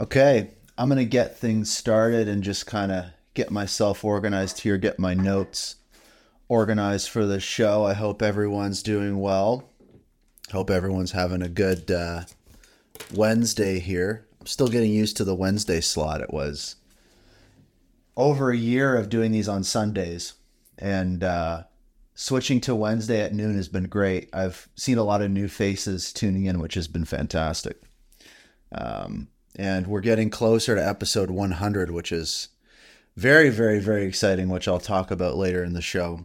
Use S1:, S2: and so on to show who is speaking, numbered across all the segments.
S1: Okay, I'm going to get things started and just kind of get myself organized here, get my notes organized for the show. I hope everyone's doing well. Hope everyone's having a good uh, Wednesday here. I'm still getting used to the Wednesday slot. It was over a year of doing these on Sundays, and uh, switching to Wednesday at noon has been great. I've seen a lot of new faces tuning in, which has been fantastic. Um, and we're getting closer to episode 100, which is very, very, very exciting, which I'll talk about later in the show.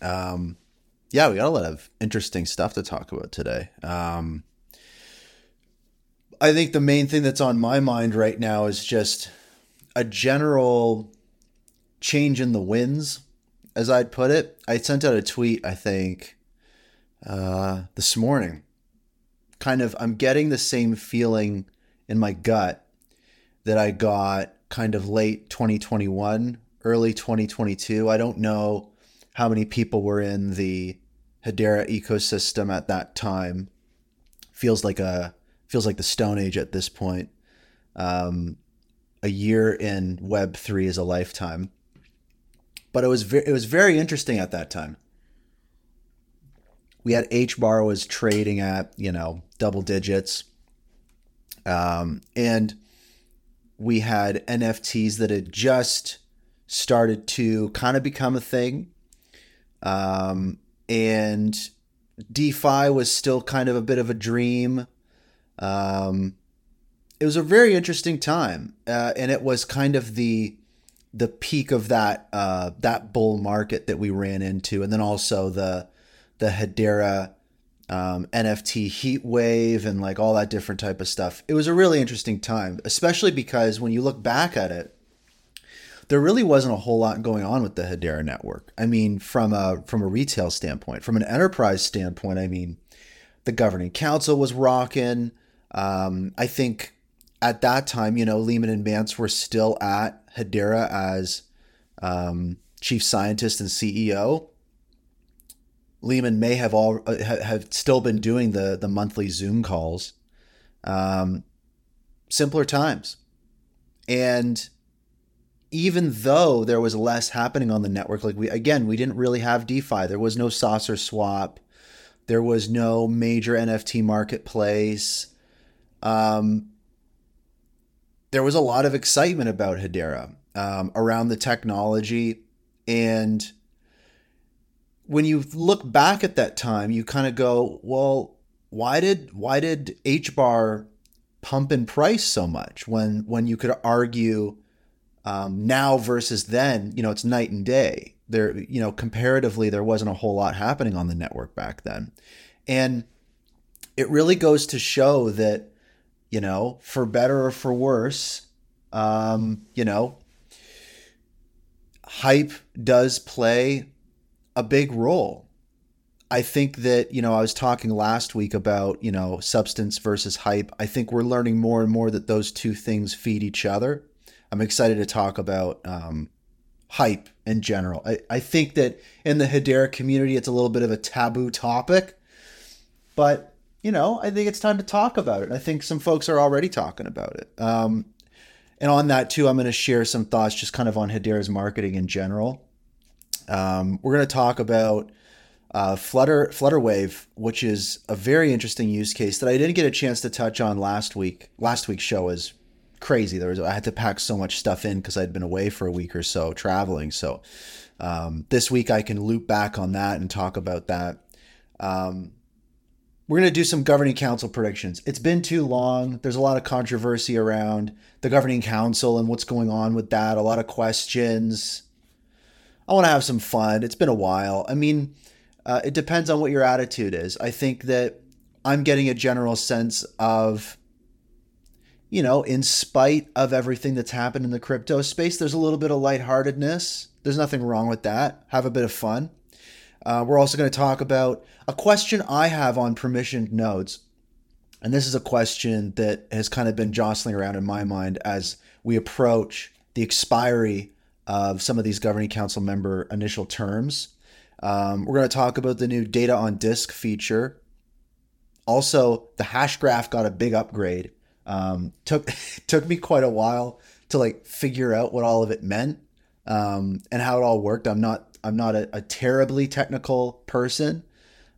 S1: Um, yeah, we got a lot of interesting stuff to talk about today. Um, I think the main thing that's on my mind right now is just a general change in the winds, as I'd put it. I sent out a tweet, I think, uh, this morning. Kind of, I'm getting the same feeling in my gut that I got kind of late 2021, early 2022. I don't know how many people were in the Hedera ecosystem at that time. Feels like a feels like the Stone Age at this point. Um, a year in Web three is a lifetime. But it was ve- it was very interesting at that time. We had H bar was trading at you know double digits um, and we had NFTs that had just started to kind of become a thing. Um, and DeFi was still kind of a bit of a dream. Um, it was a very interesting time, uh, and it was kind of the the peak of that uh, that bull market that we ran into, and then also the the Hedera um, NFT heat wave and like all that different type of stuff. It was a really interesting time, especially because when you look back at it, there really wasn't a whole lot going on with the Hedera network. I mean, from a from a retail standpoint, from an enterprise standpoint, I mean, the governing council was rocking. Um, I think at that time, you know, Leemon and Mance were still at Hedera as um, chief scientist and CEO. Leemon may have all uh, have still been doing the the monthly Zoom calls. Um, simpler times, and even though there was less happening on the network, like we again we didn't really have DeFi. There was no saucer swap. There was no major NFT marketplace. Um, there was a lot of excitement about Hedera um, around the technology and when you look back at that time, you kind of go, well, why did why did H bar pump in price so much when when you could argue um, now versus then, you know, it's night and day. There, you know, comparatively, there wasn't a whole lot happening on the network back then, and it really goes to show that, you know, for better or for worse, um, you know, hype does play a big role. I think that, you know, I was talking last week about, you know, substance versus hype. I think we're learning more and more that those two things feed each other. I'm excited to talk about um, hype in general. I, I think that in the Hedera community, it's a little bit of a taboo topic, but, you know, I think it's time to talk about it. I think some folks are already talking about it. Um, and on that, too, I'm going to share some thoughts just kind of on Hedera's marketing in general. Um, we're going to talk about uh, Flutter Flutterwave, which is a very interesting use case that I didn't get a chance to touch on last week. Last week's show was crazy. There was I had to pack so much stuff in because I'd been away for a week or so traveling. So um, this week I can loop back on that and talk about that. Um, we're going to do some governing council predictions. It's been too long. There's a lot of controversy around the governing council and what's going on with that. A lot of questions. I want to have some fun. It's been a while. I mean, uh, it depends on what your attitude is. I think that I'm getting a general sense of, you know, in spite of everything that's happened in the crypto space, there's a little bit of lightheartedness. There's nothing wrong with that. Have a bit of fun. Uh, we're also going to talk about a question I have on permissioned nodes. And this is a question that has kind of been jostling around in my mind as we approach the expiry of some of these governing council member initial terms. Um, we're going to talk about the new data on disk feature. Also, the hash graph got a big upgrade Um, took took me quite a while to like figure out what all of it meant um, and how it all worked. I'm not I'm not a, a terribly technical person,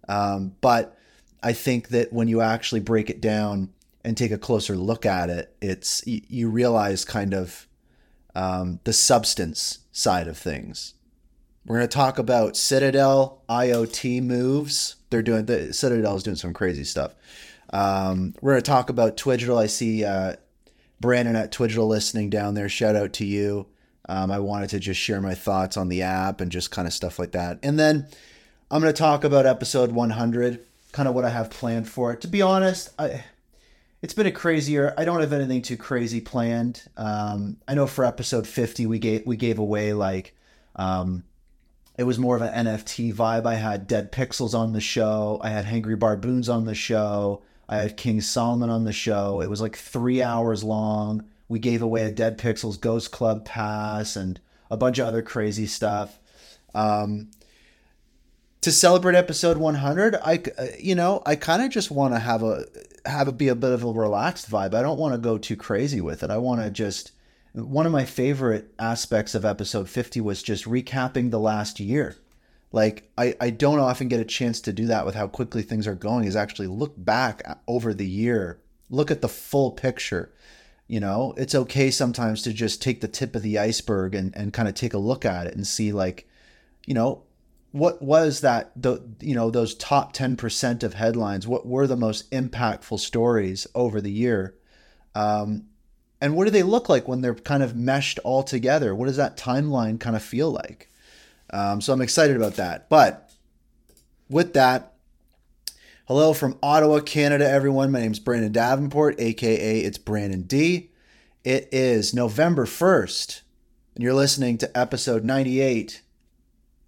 S1: um, but I think that when you actually break it down and take a closer look at it, it's you, you realize kind of um, the substance side of things. We're going to talk about Citadel IoT moves. They're doing the Citadel is doing some crazy stuff. Um, we're going to talk about Twigital. I see uh, Brandon at Twigital listening down there. Shout out to you. Um, I wanted to just share my thoughts on the app and just kind of stuff like that. And then I'm going to talk about episode 100, kind of what I have planned for it. To be honest, I it's been a crazy year. I don't have anything too crazy planned. Um, I know for episode 50 we gave we gave away like um, it was more of an NFT vibe. I had Dead Pixels on the show. I had Hangry Barboons on the show. I had King Solomon on the show. It was like three hours long. We gave away a Dead Pixels Ghost Club pass and a bunch of other crazy stuff. Um, to celebrate episode 100, I you know I kind of just want to have a have it be a bit of a relaxed vibe. I don't want to go too crazy with it. I want to just one of my favorite aspects of episode 50 was just recapping the last year. Like, I, I don't often get a chance to do that with how quickly things are going, is actually look back over the year, look at the full picture. You know, it's okay sometimes to just take the tip of the iceberg and, and kind of take a look at it and see, like, you know, what was that the you know those top 10% of headlines what were the most impactful stories over the year um, and what do they look like when they're kind of meshed all together? What does that timeline kind of feel like? Um, so I'm excited about that. But with that, hello from Ottawa, Canada, everyone. My name is Brandon Davenport, aka it's Brandon D. It is November 1st, and you're listening to episode 98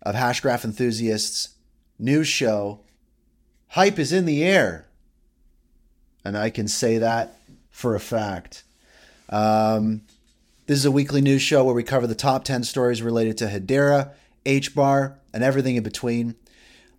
S1: of Hashgraph Enthusiasts news show. Hype is in the air. And I can say that for a fact. Um, this is a weekly news show where we cover the top 10 stories related to Hedera, HBAR, and everything in between.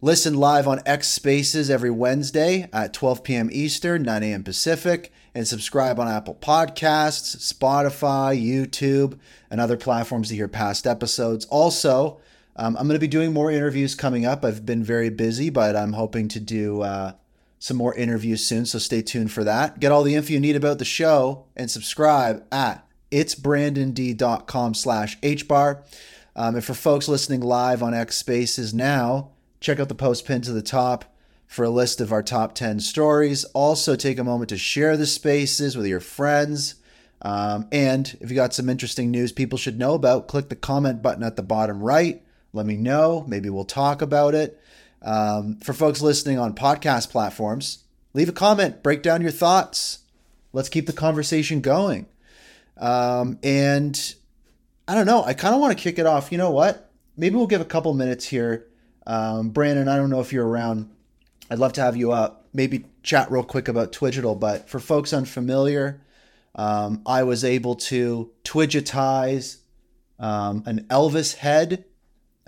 S1: Listen live on X Spaces every Wednesday at 12 p.m. Eastern, 9 a.m. Pacific, and subscribe on Apple Podcasts, Spotify, YouTube, and other platforms to hear past episodes. Also, um, I'm going to be doing more interviews coming up. I've been very busy, but I'm hoping to do uh, some more interviews soon, so stay tuned for that. Get all the info you need about the show and subscribe at itsbrandond.com slash hbar. Um, and for folks listening live on X Spaces now, check out the post pinned to the top for a list of our top 10 stories. Also, take a moment to share the spaces with your friends. Um, and if you got some interesting news people should know about, click the comment button at the bottom right. Let me know. Maybe we'll talk about it. Um, for folks listening on podcast platforms, leave a comment, break down your thoughts. Let's keep the conversation going. Um, and I don't know, I kind of want to kick it off. You know what? Maybe we'll give a couple minutes here. Um, Brandon, I don't know if you're around. I'd love to have you up. Maybe chat real quick about Twigital. But for folks unfamiliar, um, I was able to Twigitize um, an Elvis head,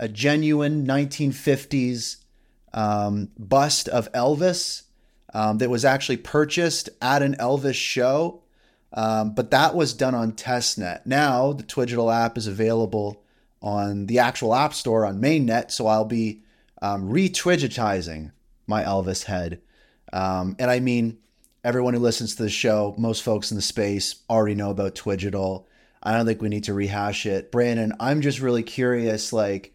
S1: a genuine 1950s um, bust of Elvis um, that was actually purchased at an Elvis show. Um, but that was done on testnet. Now the Twigital app is available on the actual app store on mainnet, so I'll be um, re-twigitizing my Elvis head. Um, and I mean, everyone who listens to the show, most folks in the space already know about Twigital. I don't think we need to rehash it. Brandon, I'm just really curious, like,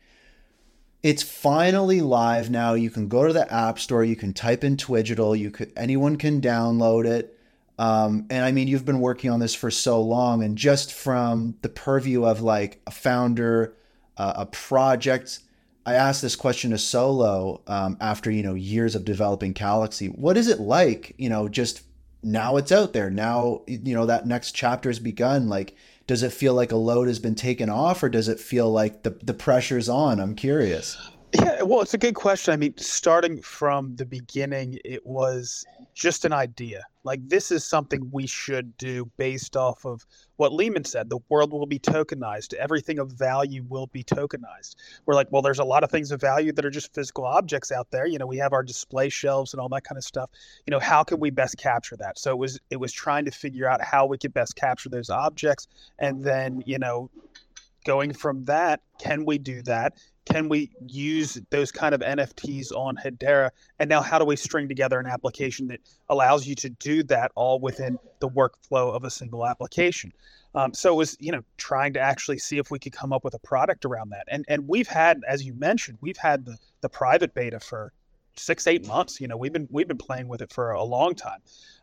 S1: it's finally live now. You can go to the App Store. You can type in Twigital. You could anyone can download it. Um, and I mean, you've been working on this for so long, and just from the purview of like a founder, uh, a project. I asked this question to Solo um, after you know years of developing Calaxy. What is it like? You know, just now it's out there. Now you know that next chapter has begun. Like does it feel like a load has been taken off or does it feel like the, the pressure's on? I'm curious.
S2: Yeah, well, it's a good question. I mean, starting from the beginning, it was just an idea. Like this is something we should do based off of what Leemon said. The world will be tokenized. Everything of value will be tokenized. We're like, well, there's a lot of things of value that are just physical objects out there. You know, we have our display shelves and all that kind of stuff. You know, how can we best capture that? So it was it was trying to figure out how we could best capture those objects, and then you know, going from that, can we do that? Can we use those kind of NFTs on Hedera? And now, how do we string together an application that allows you to do that all within the workflow of a single application? Um, so it was, you know, trying to actually see if we could come up with a product around that. And and we've had, as you mentioned, we've had the the private beta for six eight months. You know, we've been we've been playing with it for a long time.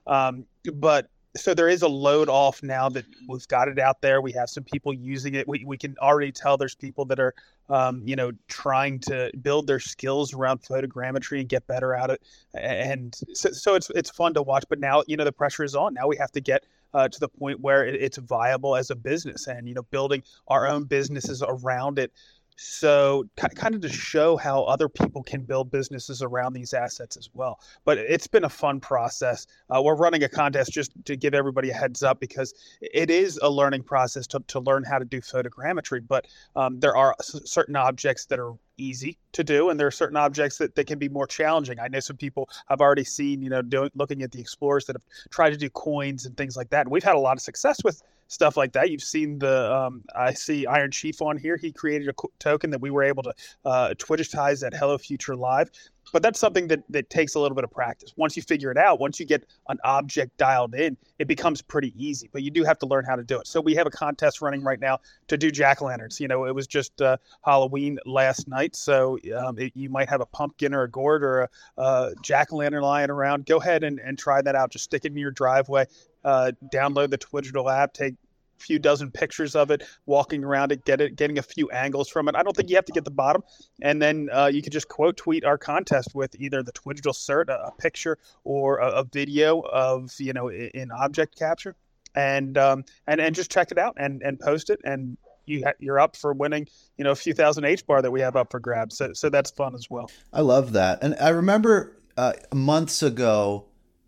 S2: Um, but so there is a load off now that we've got it out there. We have some people using it. We, we can already tell there's people that are, um, you know, trying to build their skills around photogrammetry and get better at it. And so, so it's it's fun to watch. But now, you know, the pressure is on. Now we have to get uh, to the point where it, it's viable as a business, and you know, building our own businesses around it so kind of to show how other people can build businesses around these assets as well. But it's been a fun process. Uh, we're running a contest just to give everybody a heads up because it is a learning process to, to learn how to do photogrammetry. But um, there are certain objects that are easy to do and there are certain objects that, that can be more challenging. I know some people i've already seen you know doing looking at the explorers that have tried to do coins and things like that. And we've had a lot of success with stuff like that. You've seen the um, I see Iron Chief on here. He created a token that we were able to uh, Twigitize at Hello Future Live. But that's something that, that takes a little bit of practice. Once you figure it out, once you get an object dialed in, it becomes pretty easy. But you do have to learn how to do it. So we have a contest running right now to do jack o' lanterns. You know, it was just uh, Halloween last night, so um, it, you might have a pumpkin or a gourd or a, a jack o' lantern lying around. Go ahead and, and try that out. Just stick it in your driveway uh, download the Twigital app, take a few dozen pictures of it, walking around it, get it, getting a few angles from it. I don't think you have to get the bottom, and then uh, you can just quote tweet our contest with either the Twigital cert, a, a picture, or a, a, video of you know in, object capture, and um, and and just check it out and and post it and. You you're up for winning, you know, a few thousand H bar that we have up for grabs. So, so that's fun as well.
S1: I love that, and I remember uh, months ago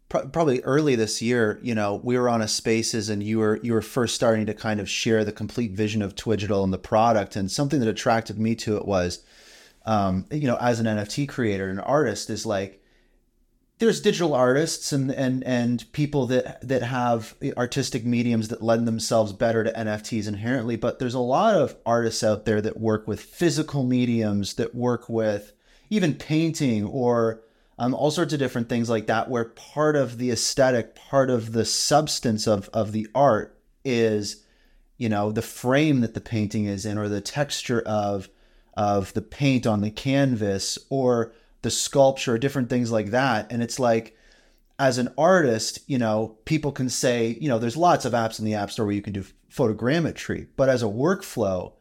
S1: probably early this year, you know, we were on a Spaces, and you were you were first starting to kind of share the complete vision of Twigital and the product. And something that attracted me to it was, um, you know, as an NFT creator and artist, is like there's digital artists and and and people that that have artistic mediums that lend themselves better to NFTs inherently, but there's a lot of artists out there that work with physical mediums that work with even painting or um, all sorts of different things like that, where part of the aesthetic, part of the substance of, of the art is, you know, the frame that the painting is in, or the texture of of the paint on the canvas, or the sculpture, different things like that. And it's like, as an artist, you know, people can say, you know, there's lots of apps in the App Store where you can do photogrammetry, but as a workflow,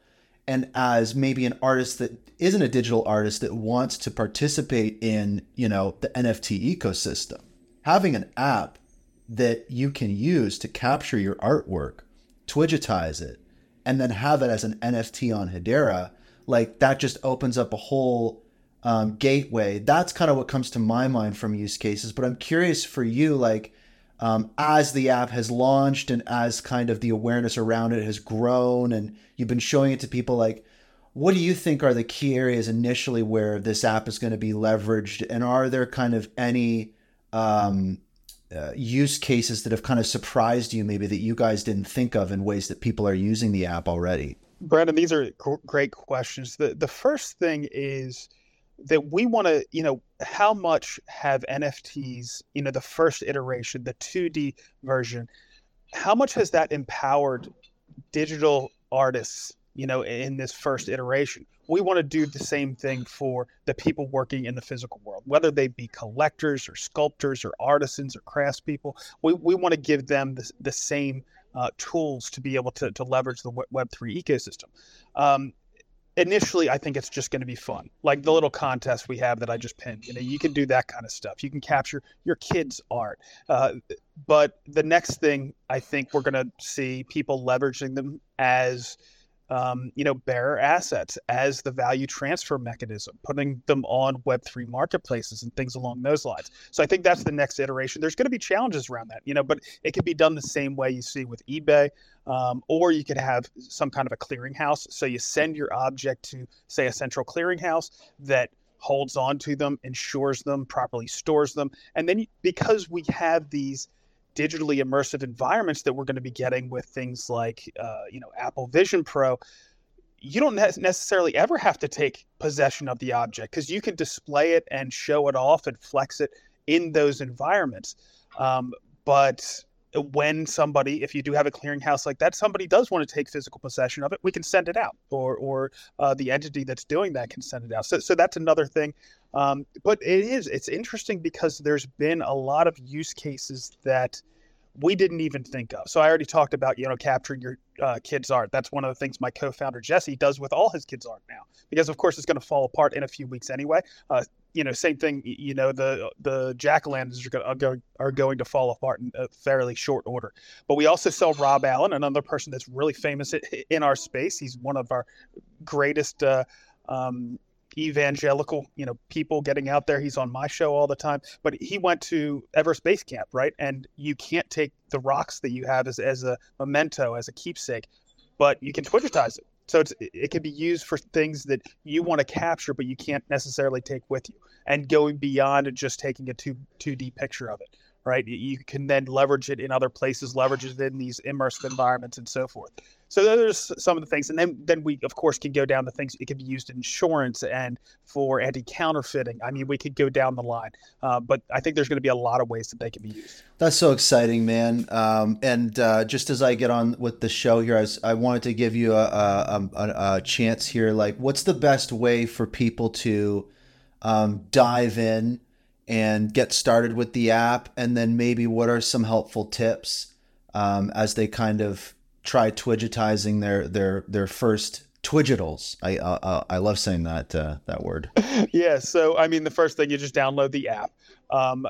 S1: and as maybe an artist that isn't a digital artist that wants to participate in, you know, the NFT ecosystem, having an app that you can use to capture your artwork, Twigitize it, and then have it as an NFT on Hedera, like that just opens up a whole um, gateway. That's kind of what comes to my mind from use cases. But I'm curious for you, like, um, as the app has launched and as kind of the awareness around it has grown and you've been showing it to people like what do you think are the key areas initially where this app is going to be leveraged? And are there kind of any um, uh, use cases that have kind of surprised you maybe that you guys didn't think of in ways that people are using the app already?
S2: Brandon these are great questions. The, the first thing is that we want to, you know, how much have NFTs, you know, the first iteration, the 2D version, how much has that empowered digital artists, you know, in this first iteration? We want to do the same thing for the people working in the physical world, whether they be collectors or sculptors or artisans or craftspeople. We, we want to give them the, the same uh, tools to be able to, to leverage the Web3 ecosystem. Um, initially i think it's just going to be fun. Like the little contest we have that i just pinned you know you can do that kind of stuff. You can capture your kids art. Uh, but the next thing i think we're going to see people leveraging them as um, you know, bearer assets as the value transfer mechanism, putting them on Web3 marketplaces and things along those lines. So I think that's the next iteration. There's going to be challenges around that, you know, but it could be done the same way you see with eBay, um, or you could have some kind of a clearinghouse. So you send your object to, say, a central clearinghouse that holds on to them, insures them, properly stores them. And then because we have these digitally immersive environments that we're going to be getting with things like uh, you know Apple Vision Pro, you don't necessarily ever have to take possession of the object because you can display it and show it off and flex it in those environments. Um, but when somebody, if you do have a clearinghouse like that, somebody does want to take physical possession of it, we can send it out, or or uh, the entity that's doing that can send it out. So so that's another thing. Um, but it is it's interesting because there's been a lot of use cases that we didn't even think of. So I already talked about you know capturing your uh, kids' art. That's one of the things my co-founder Jesse does with all his kids' art now, because of course it's going to fall apart in a few weeks anyway. Uh, you know, same thing. You know, the the jack lanterns are going are going to fall apart in a fairly short order. But we also sell Rob Allen, another person that's really famous in our space. He's one of our greatest. Uh, um, evangelical, you know, people getting out there. He's on my show all the time, but he went to Everest Base Camp, right? And you can't take the rocks that you have as, as a memento, as a keepsake, but you can Twigitize it. So it can be used for things that you want to capture, but you can't necessarily take with you, and going beyond just taking a two two D picture of it right? You can then leverage it in other places, leverage it in these immersive environments, and so forth. So there's some of the things, and then then we of course can go down the things. It can be used in insurance and for anti-counterfeiting. I mean, we could go down the line, uh, but I think there's going to be a lot of ways that they can be used.
S1: That's so exciting, man. Um, and uh, just as I get on with the show here, I, was, I wanted to give you a, a, a, a, chance here. Like, what's the best way for people to um, dive in? And get started with the app? And then maybe what are some helpful tips um, as they kind of try twigitizing their their their first twigitals. I uh, uh, I love saying that uh, that word.
S2: yeah. So I mean, the first thing you just download the app. Um,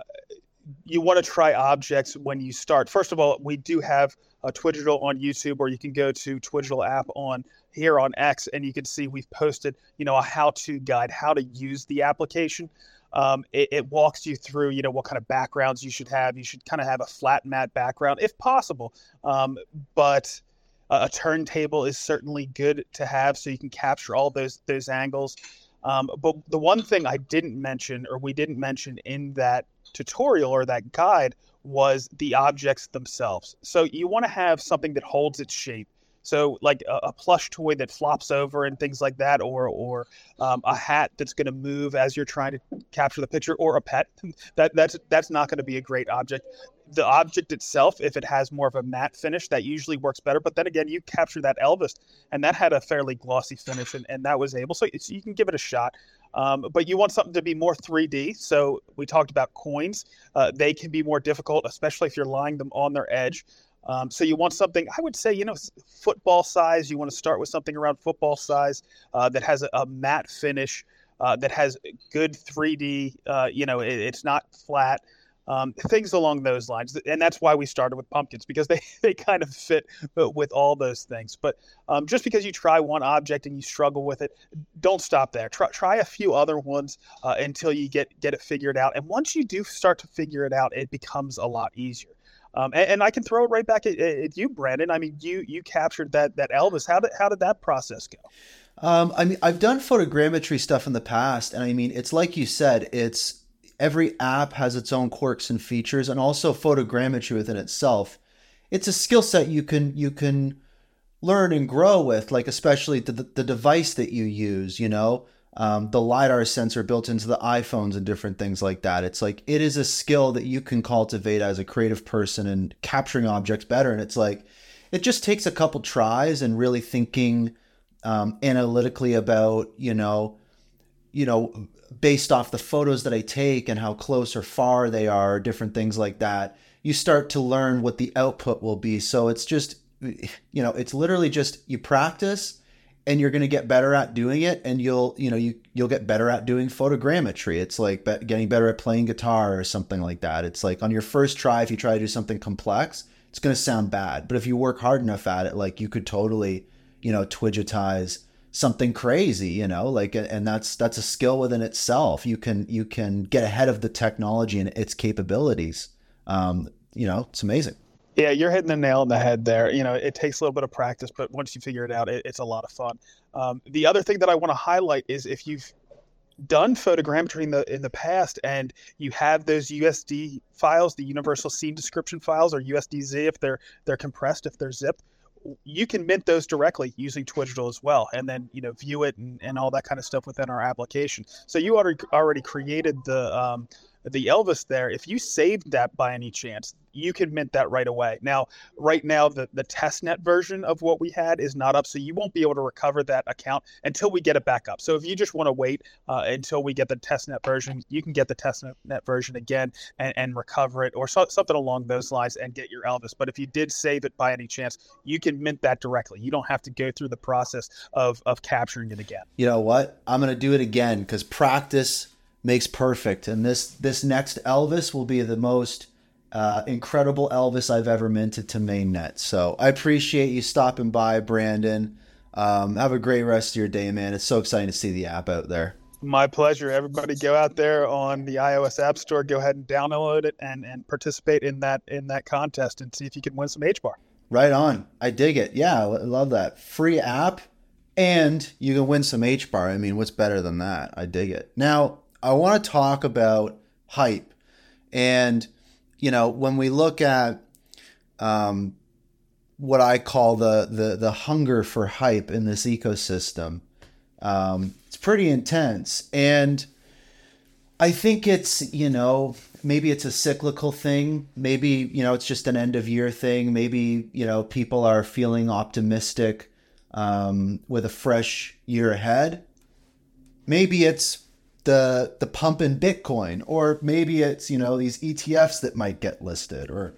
S2: you want to try objects when you start. First of all, we do have a Twigital on YouTube, or you can go to Twigital app on here on X, and you can see we've posted, you know, a how-to guide, how to use the application. Um, it, it, walks you through, you know, what kind of backgrounds you should have. You should kind of have a flat matte background if possible. Um, but a, a turntable is certainly good to have so you can capture all those those angles. Um, but the one thing I didn't mention, or we didn't mention in that tutorial or that guide, was the objects themselves. So you want to have something that holds its shape. So like a, a, plush toy that flops over and things like that, or or um, a hat that's going to move as you're trying to capture the picture, or a pet. that that's that's not going to be a great object. The object itself, if it has more of a matte finish, that usually works better. But then again, you capture that Elvis, and that had a fairly glossy finish, and, and that was able. So, you can give it a shot. Um, but you want something to be more 3D. So we talked about coins. Uh, they can be more difficult, especially if you're lying them on their edge. Um, so you want something, I would say, you know, football size. You want to start with something around football size uh, that has a, a matte finish, uh, that has good 3D. Uh, you know, it, it's not flat. Um, things along those lines, and that's why we started with pumpkins because they, they kind of fit with all those things. But um, just because you try one object and you struggle with it, don't stop there. Try, try a few other ones uh, until you get get it figured out. And once you do start to figure it out, it becomes a lot easier. Um, and, and, I can throw it right back at, at, you, Brandon. I mean, you you captured that that Elvis. How did how did that process go?
S1: Um, I mean, I've done photogrammetry stuff in the past, and I mean, it's like you said, it's every app has its own quirks and features, and also photogrammetry within itself. It's a skill set you can you can learn and grow with, like especially the the device that you use. You know, um, the lidar sensor built into the iPhones and different things like that. It's like it is a skill that you can cultivate as a creative person and capturing objects better. And it's like it just takes a couple tries and really thinking um, analytically about you know you know based off the photos that I take and how close or far they are, different things like that. You start to learn what the output will be. So it's just you know it's literally just you practice and you're going to get better at doing it and you'll you know you you'll get better at doing photogrammetry it's like be- getting better at playing guitar or something like that it's like on your first try if you try to do something complex it's going to sound bad but if you work hard enough at it like you could totally you know, Twigitize something crazy, you know, like, and that's, that's a skill within itself. You can, you can get ahead of the technology and its capabilities. Um, you know, it's amazing.
S2: Yeah, you're hitting the nail on the head there. You know, it takes a little bit of practice, but once you figure it out, it, it's a lot of fun. Um, the other thing that I want to highlight is if you've done photogrammetry in the in the past and you have those USD files, the universal scene description files or USDZ if they're they're compressed, if they're zipped, you can mint those directly using Twigital as well, and then you know view it and, and all that kind of stuff within our application. So you already already created the um, the Elvis there, if you saved that by any chance, you could mint that right away. Now, right now, the, the testnet version of what we had is not up, so you won't be able to recover that account until we get it back up. So if you just want to wait uh, until we get the testnet version, you can get the testnet version again and, and recover it or so, something along those lines and get your Elvis. But if you did save it by any chance, you can mint that directly. You don't have to go through the process of, of capturing it again.
S1: You know what? I'm going to do it again because practice makes perfect. And this this next Elvis will be the most uh, incredible Elvis I've ever minted to mainnet. So I appreciate you stopping by, Brandon. Um, have a great rest of your day, man. It's so exciting to see the app out there.
S2: My pleasure. Everybody go out there on the iOS App Store, go ahead and download it and, and participate in that in that contest and see if you can win some H bar.
S1: Right on. I dig it. Yeah, I love that. Free app and you can win some H bar. I mean, what's better than that? I dig it. Now, I want to talk about hype. And, you know, when we look at um, what I call the, the, the hunger for hype in this ecosystem, um, it's pretty intense. And I think it's, you know, maybe it's a cyclical thing. Maybe, you know, it's just an end of year thing. Maybe, you know, people are feeling optimistic um, with a fresh year ahead. Maybe it's the the pump in Bitcoin, or maybe it's you know these ETFs that might get listed, or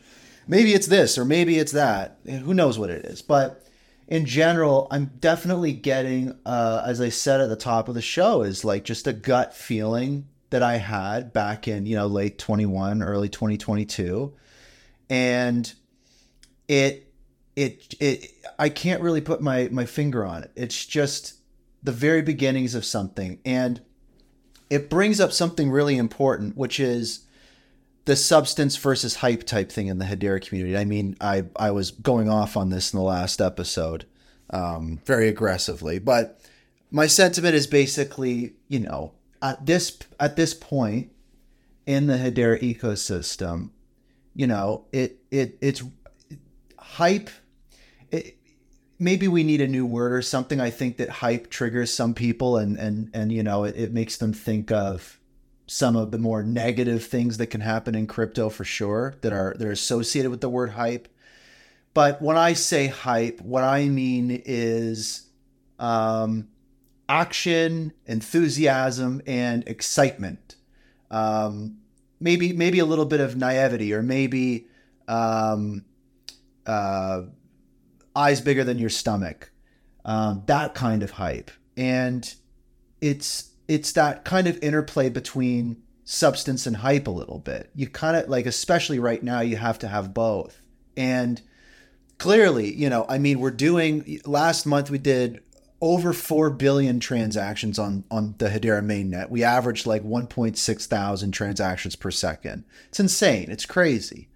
S1: maybe it's this, or maybe it's that. Who knows what it is? But in general, I'm definitely getting, uh, as I said at the top of the show, is like just a gut feeling that I had back in you know late 21, early 2022, and it it it I can't really put my my finger on it. It's just the very beginnings of something and it brings up something really important, which is the substance versus hype type thing in the Hedera community. I mean, I I was going off on this in the last episode, um, very aggressively, but my sentiment is basically, you know, at this at this point in the Hedera ecosystem, you know, it it it's hype. Maybe we need a new word or something. I think that hype triggers some people and and and you know it, it makes them think of some of the more negative things that can happen in crypto for sure that are that are associated with the word hype. But when I say hype, what I mean is um, action, enthusiasm, and excitement. Um, maybe maybe a little bit of naivety, or maybe um, uh, eyes bigger than your stomach, um, that kind of hype, and it's it's that kind of interplay between substance and hype a little bit. You kind of like, especially right now, you have to have both, and clearly, you know, I mean, we're doing last month we did over 4 billion transactions on on the Hedera mainnet. We averaged like 1.6 thousand transactions per second. It's insane. It's crazy.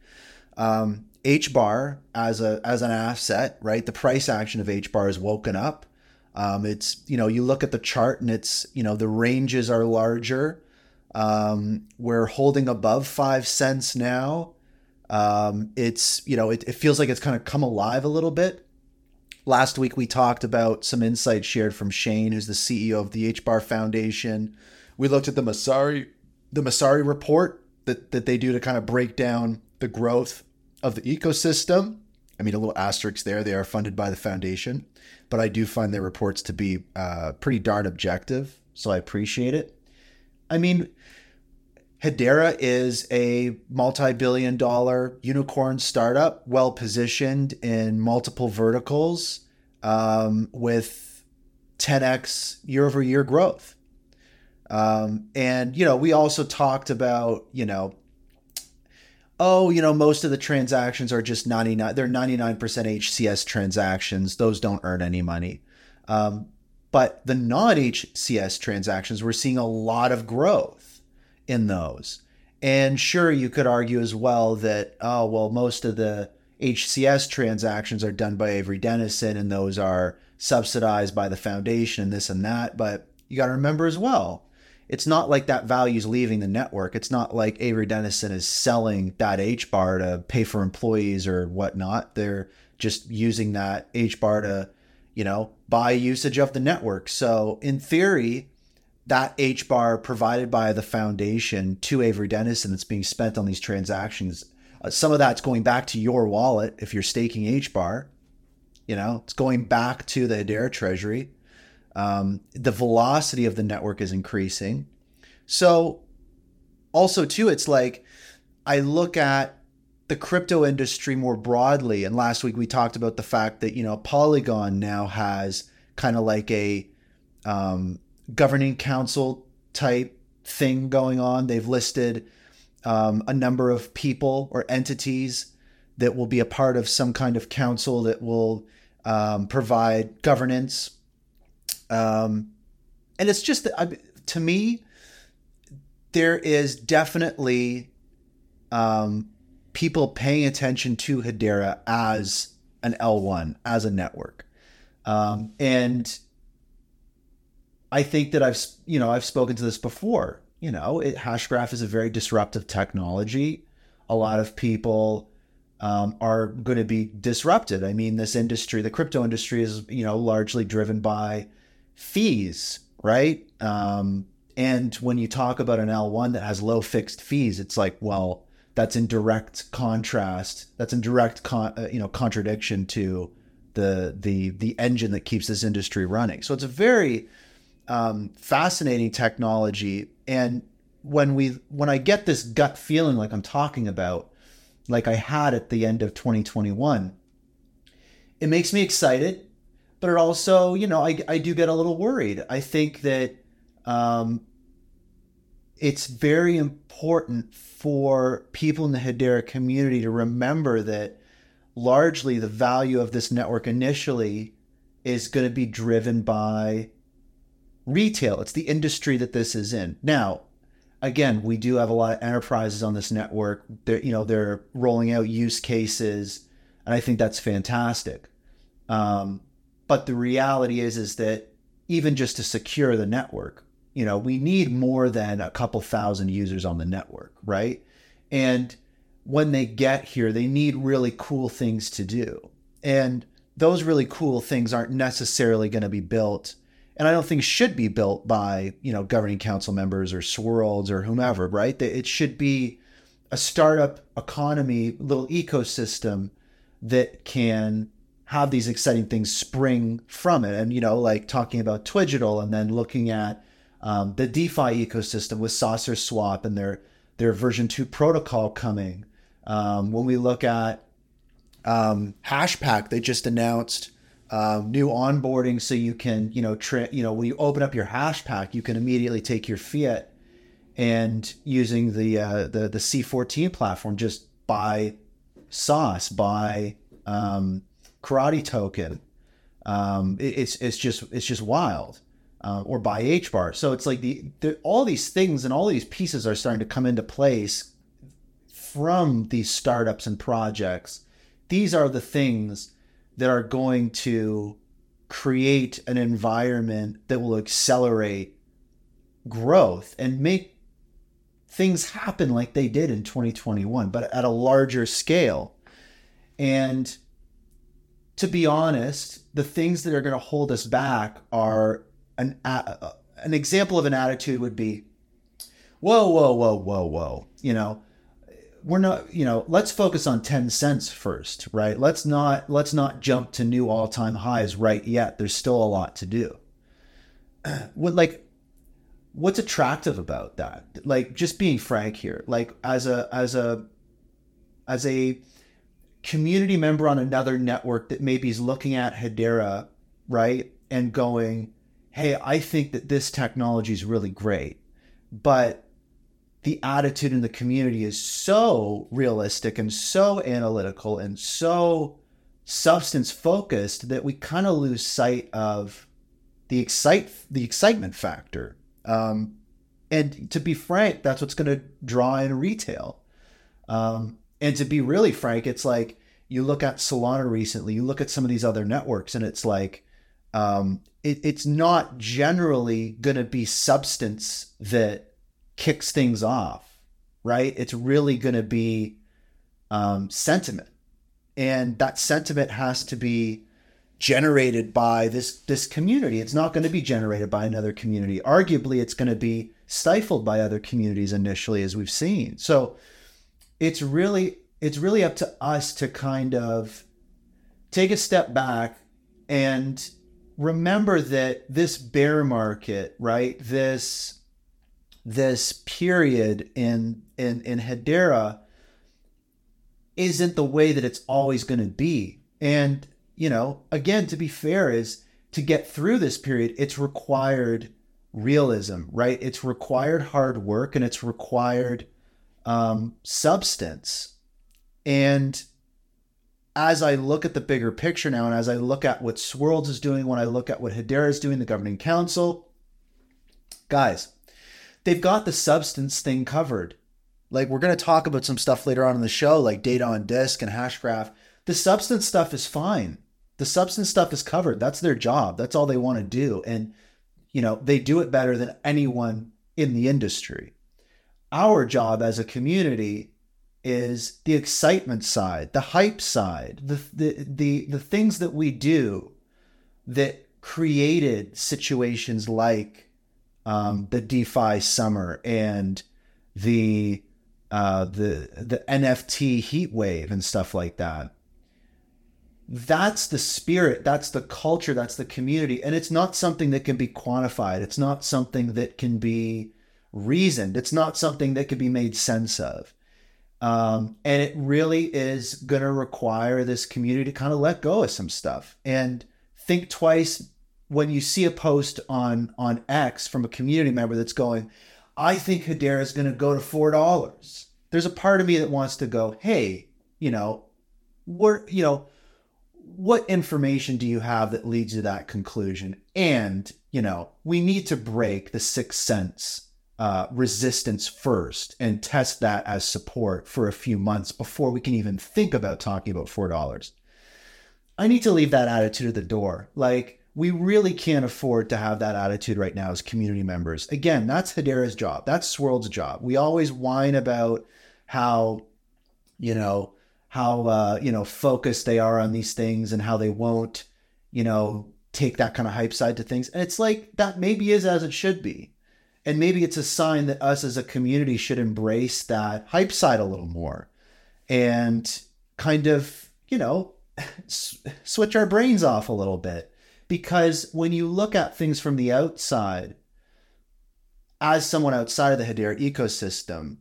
S1: Um, H bar as a as an asset, right? The price action of H bar is woken up. Um, it's you know you look at the chart and it's you know the ranges are larger. Um, we're holding above five cents now. Um, it's you know it, it feels like it's kind of come alive a little bit. Last week we talked about some insights shared from Shane, who's the CEO of the H Bar Foundation. We looked at the Messari the Messari report that that they do to kind of break down the growth of the ecosystem. I mean, a little asterisk there. They are funded by the foundation, but I do find their reports to be uh, pretty darn objective. So I appreciate it. I mean, Hedera is a multi billion dollar unicorn startup, well positioned in multiple verticals um, with 10x year over year growth. Um, and, you know, we also talked about, you know, oh, you know, most of the transactions are just 99, they're 99% HCS transactions. Those don't earn any money. Um, but the non HCS transactions, we're seeing a lot of growth in those. And sure, you could argue as well that, oh, well, most of the HCS transactions are done by Avery Dennison and those are subsidized by the foundation and this and that. But you got to remember as well, it's not like that value is leaving the network. It's not like Avery Dennison is selling that H bar to pay for employees or whatnot. They're just using that H bar to, you know, buy usage of the network. So in theory, that H bar provided by the foundation to Avery Dennison that's being spent on these transactions, uh, some of that's going back to your wallet if you're staking H bar. You know, it's going back to the Hedera treasury. Um, the velocity of the network is increasing. So, also, too, it's like I look at the crypto industry more broadly. And last week we talked about the fact that, you know, Polygon now has kind of like a um, governing council type thing going on. They've listed um, a number of people or entities that will be a part of some kind of council that will um, provide governance. Um, and it's just that to me, there is definitely um, people paying attention to Hedera as an L1, as a network. Um, and I think that I've you know I've spoken to this before. You know, it, Hashgraph is a very disruptive technology. A lot of people um, are going to be disrupted. I mean, this industry, the crypto industry, is you know largely driven by fees, right? Um, and when you talk about an L1 that has low fixed fees, it's like, well, that's in direct contrast. That's in direct, con- uh, you know, contradiction to the the the engine that keeps this industry running. So it's a very um, fascinating technology. And when we when I get this gut feeling like I'm talking about, like I had at the end of 2021, it makes me excited, but it also, you know, I I do get a little worried. I think that um, it's very important for people in the Hedera community to remember that largely the value of this network initially is going to be driven by retail. It's the industry that this is in. Now, again, we do have a lot of enterprises on this network. They're, you know, they're rolling out use cases, and I think that's fantastic. Um, but the reality is, is that even just to secure the network, you know, we need more than a couple thousand users on the network, right? And when they get here, they need really cool things to do. And those really cool things aren't necessarily going to be built and I don't think should be built by you know governing council members or Swirlds or whomever, right? It should be a startup economy, little ecosystem that can have these exciting things spring from it. And you know, like talking about Twigital, and then looking at um, the DeFi ecosystem with Saucer Swap and their their version two protocol coming. Um, when we look at um, Hashpack, they just announced uh, new onboarding so you can you know tra- you know when you open up your Hashpack, you can immediately take your fiat and using the uh, the the C14 platform just buy sauce buy um, karate token um, it, it's it's just it's just wild uh, or buy H bar so it's like the, the all these things and all these pieces are starting to come into place from these startups and projects these are the things that are going to create an environment that will accelerate growth and make things happen like they did in 2021, but at a larger scale. And to be honest, the things that are going to hold us back are an uh, an example of an attitude would be, whoa, whoa, whoa, whoa, whoa. You know, we're not you know let's focus on 10 cents first right? Let's not let's not jump to new all-time highs right yet. There's still a lot to do. What like what's attractive about that? Like just being frank here like as a as a as a community member on another network that maybe is looking at hedera right and going hey i think that this technology is really great but the attitude in the community is so realistic and so analytical and so substance focused that we kind of lose sight of the excite the excitement factor. Um, and to be frank, that's what's going to draw in retail. Um, and to be really frank, it's like you look at Solana recently, you look at some of these other networks, and it's like um, it, it's not generally going to be substance that kicks things off, right? It's really going to be um, sentiment, and that sentiment has to be generated by this this community. It's not going to be generated by another community. Arguably, it's going to be stifled by other communities initially, as we've seen. So it's really it's really up to us to kind of take a step back and remember that this bear market, right? This this period in in in Hedera isn't the way that it's always going to be. And you know, again, to be fair, is to get through this period, it's required realism, right? It's required hard work and it's required um, substance. And as I look at the bigger picture now, and as I look at what Swirlds is doing, when I look at what Hedera is doing, the governing council, guys, they've got the substance thing covered. Like we're going to talk about some stuff later on in the show, like data on disk and hashgraph. The substance stuff is fine. The substance stuff is covered. That's their job. That's all they want to do. And, you know, they do it better than anyone in the industry. Our job as a community is the excitement side, the hype side, the the the, the things that we do that created situations like um, the DeFi summer and the uh, the the NFT heat wave and stuff like that. That's the spirit, that's the culture, that's the community, and it's not something that can be quantified. It's not something that can be reasoned. It's not something that could be made sense of. Um, and it really is going to require this community to kind of let go of some stuff and think twice when you see a post on on X from a community member that's going, I think Hedera is going to go to four dollars. There's a part of me that wants to go, hey, you know, what you know, what information do you have that leads to that conclusion? And you know, we need to break the sixth sense uh, resistance first and test that as support for a few months before we can even think about talking about four dollars. I need to leave that attitude at the door. Like we really can't afford to have that attitude right now as community members. Again, that's Hedera's job. That's Swirlds' job. We always whine about how, you know, how uh, you know focused they are on these things and how they won't, you know, take that kind of hype side to things. And it's like that maybe is as it should be and maybe it's a sign that us as a community should embrace that hype side a little more and kind of, you know, switch our brains off a little bit. Because when you look at things from the outside, as someone outside of the Hedera ecosystem,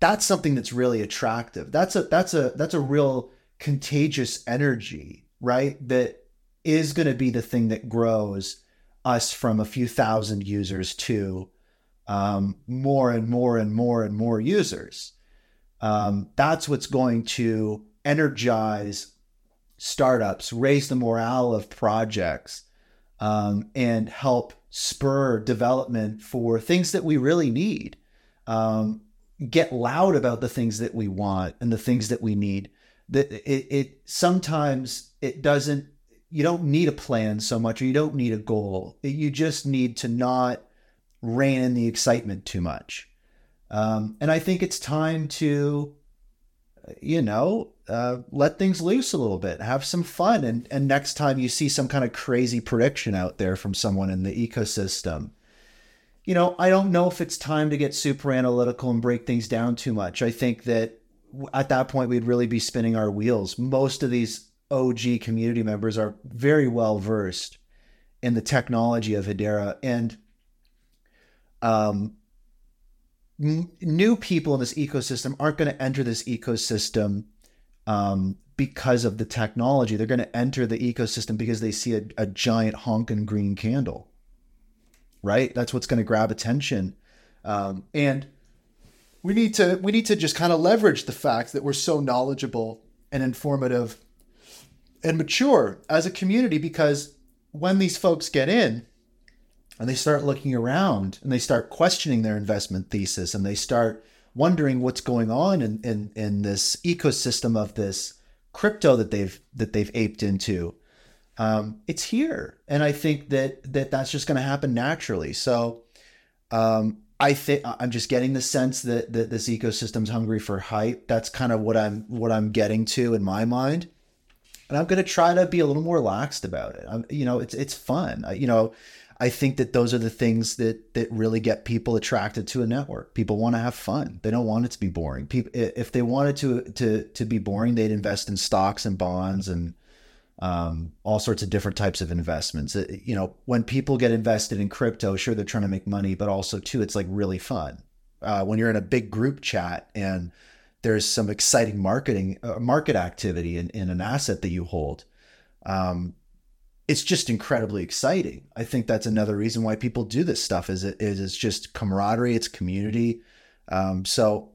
S1: that's something that's really attractive. That's a that's a that's a real contagious energy, right? That is going to be the thing that grows us from a few thousand users to um, more and more and more and more users. Um, that's what's going to energize startups, raise the morale of projects, um, and help spur development for things that we really need. Um, get loud about the things that we want and the things that we need. That it, it sometimes it doesn't you don't need a plan so much or you don't need a goal. You just need to not rein in the excitement too much. Um, and I think it's time to, you know, uh, let things loose a little bit, have some fun. And, and next time you see some kind of crazy prediction out there from someone in the ecosystem, you know, I don't know if it's time to get super analytical and break things down too much. I think that at that point we'd really be spinning our wheels. Most of these OG community members are very well versed in the technology of Hedera and um, new people in this ecosystem aren't going to enter this ecosystem um, because of the technology. They're going to enter the ecosystem because they see a, a giant honking green candle, right? That's what's going to grab attention. Um, and we need to we need to just kind of leverage the fact that we're so knowledgeable and informative and mature as a community because when these folks get in and they start looking around and they start questioning their investment thesis and they start wondering what's going on in, in, in this ecosystem of this crypto that they've that they've aped into um, it's here. And i think that that that's just going to happen naturally. So um, i think i'm just getting the sense that that this ecosystem's hungry for hype. That's kind of what i'm what i'm getting to in my mind and I'm going to try to be a little more laxed about it. I'm, you know, it's it's fun. I, you know, I think that those are the things that that really get people attracted to a network. People want to have fun. They don't want it to be boring. People, if they wanted to to to be boring, they'd invest in stocks and bonds and um, all sorts of different types of investments. It, you know, when people get invested in crypto, sure they're trying to make money, but also too, it's like really fun. Uh, when you're in a big group chat and there's some exciting marketing uh, market activity in, in an asset that you hold. Um, it's just incredibly exciting. I think that's another reason why people do this stuff is it is it's just camaraderie it's community. Um, so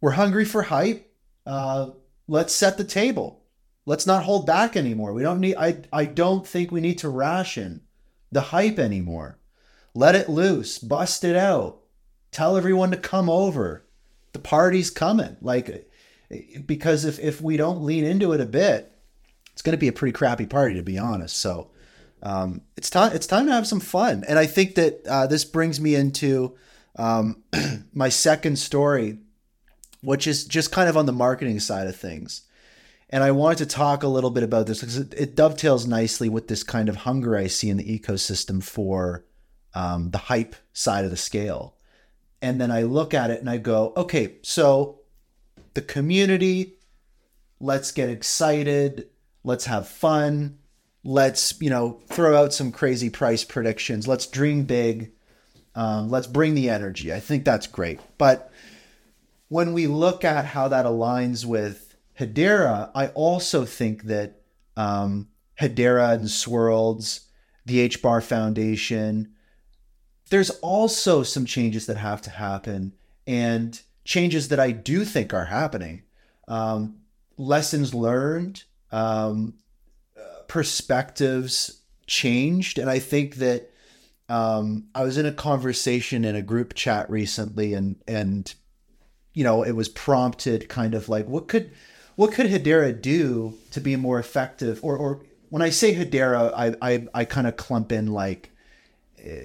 S1: we're hungry for hype. Uh, let's set the table. Let's not hold back anymore. We don't need i i don't think we need to ration the hype anymore. Let it loose. Bust it out. Tell everyone to come over the party's coming. Like, because if, if we don't lean into it a bit, it's going to be a pretty crappy party, to be honest. So, um, it's time, it's time to have some fun. And I think that, uh, this brings me into, um, my second story, which is just kind of on the marketing side of things. And I wanted to talk a little bit about this because it, it dovetails nicely with this kind of hunger I see in the ecosystem for um, the hype side of the scale and then I look at it and I go, okay, so the community, let's get excited, let's have fun, let's you know throw out some crazy price predictions, let's dream big, um, let's bring the energy. I think that's great, but when we look at how that aligns with Hedera, I also think that um, Hedera and Swirlds, the HBAR Foundation, there's also some changes that have to happen and changes that I do think are happening. Um, lessons learned, um, perspectives changed. And I think that um, I was in a conversation in a group chat recently and, and, you know, it was prompted kind of like, what could, what could Hedera do to be more effective? Or, or when I say Hedera, I, I, I kind of clump in like,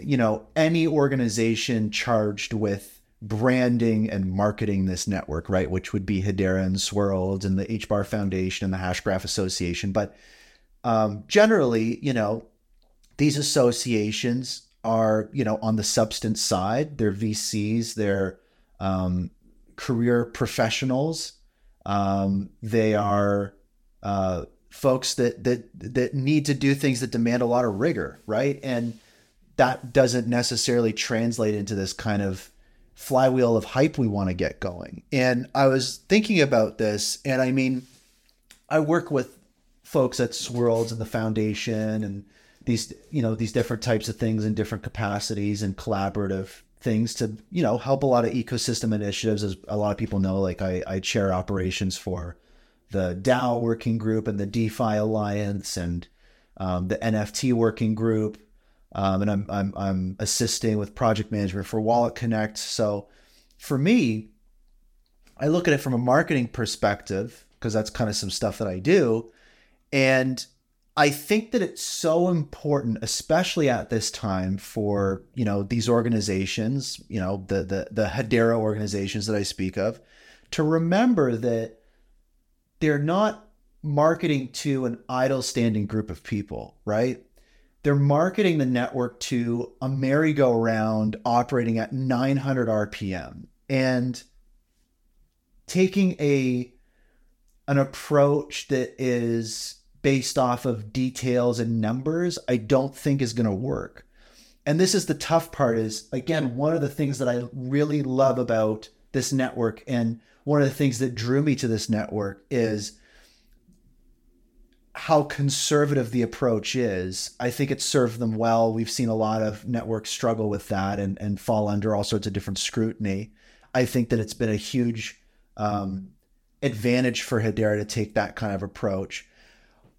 S1: you know, any organization charged with branding and marketing this network, right? Which would be Hedera and Swirlds and the HBAR Foundation and the Hashgraph Association. But um, generally, you know, these associations are, you know, on the substance side. They're VCs. They're um, career professionals. Um, they are uh, folks that that that need to do things that demand a lot of rigor, right? And that doesn't necessarily translate into this kind of flywheel of hype we want to get going. And I was thinking about this, and I mean, I work with folks at Swirlds and the foundation and these, you know, these different types of things in different capacities and collaborative things to, you know, help a lot of ecosystem initiatives. As a lot of people know, like I, I chair operations for the DAO working group and the DeFi Alliance and um, the NFT working group um, and I'm, I'm I'm assisting with project management for Wallet Connect. So for me, I look at it from a marketing perspective because that's kind of some stuff that I do, and I think that it's so important, especially at this time, for you know these organizations, you know the the the Hedera organizations that I speak of, to remember that they're not marketing to an idle standing group of people, right? They're marketing the network to a merry-go-round operating at 900 RPM and taking a an approach that is based off of details and numbers I don't think is going to work. And this is the tough part is again one of the things that I really love about this network and one of the things that drew me to this network is how conservative the approach is. I think it served them well. We've seen a lot of networks struggle with that and, and fall under all sorts of different scrutiny. I think that it's been a huge um, advantage for Hedera to take that kind of approach.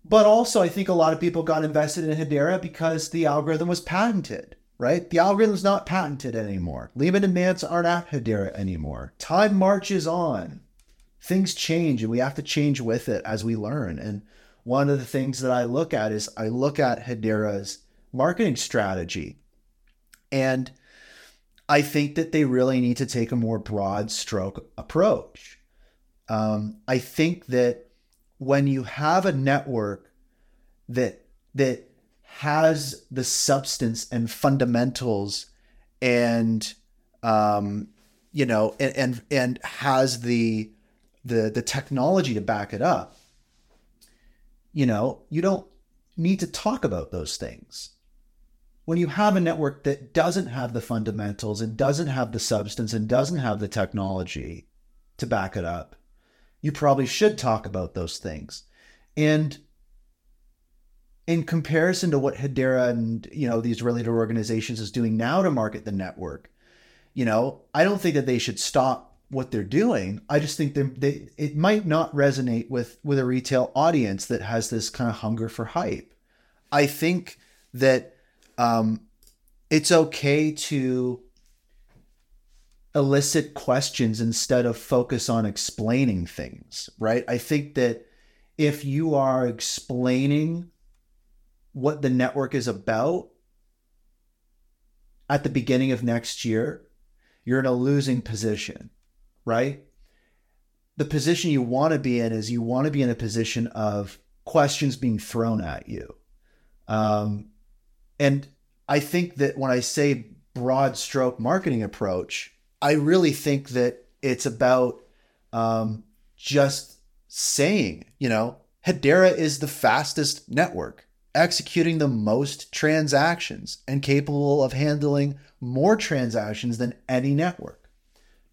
S1: But also, I think a lot of people got invested in Hedera because the algorithm was patented, right? The algorithm's not patented anymore. Leemon and Mance aren't at Hedera anymore. Time marches on. Things change, and we have to change with it as we learn. And one of the things that I look at is I look at Hedera's marketing strategy. And I think that they really need to take a more broad stroke approach. Um, I think that when you have a network that that has the substance and fundamentals and um, you know and, and and has the the the technology to back it up you know you don't need to talk about those things when you have a network that doesn't have the fundamentals and doesn't have the substance and doesn't have the technology to back it up, you probably should talk about those things. And in comparison to what Hedera and you know these related organizations is doing now to market the network, you know, I don't think that they should stop what they're doing. I just think they it might not resonate with with a retail audience that has this kind of hunger for hype. I think that um, it's okay to elicit questions instead of focus on explaining things, right? I think that if you are explaining what the network is about at the beginning of next year, you're in a losing position, right? The position you want to be in is you want to be in a position of questions being thrown at you. Um, and I think that when I say broad stroke marketing approach, I really think that it's about um, just saying, you know, Hedera is the fastest network, executing the most transactions and capable of handling more transactions than any network.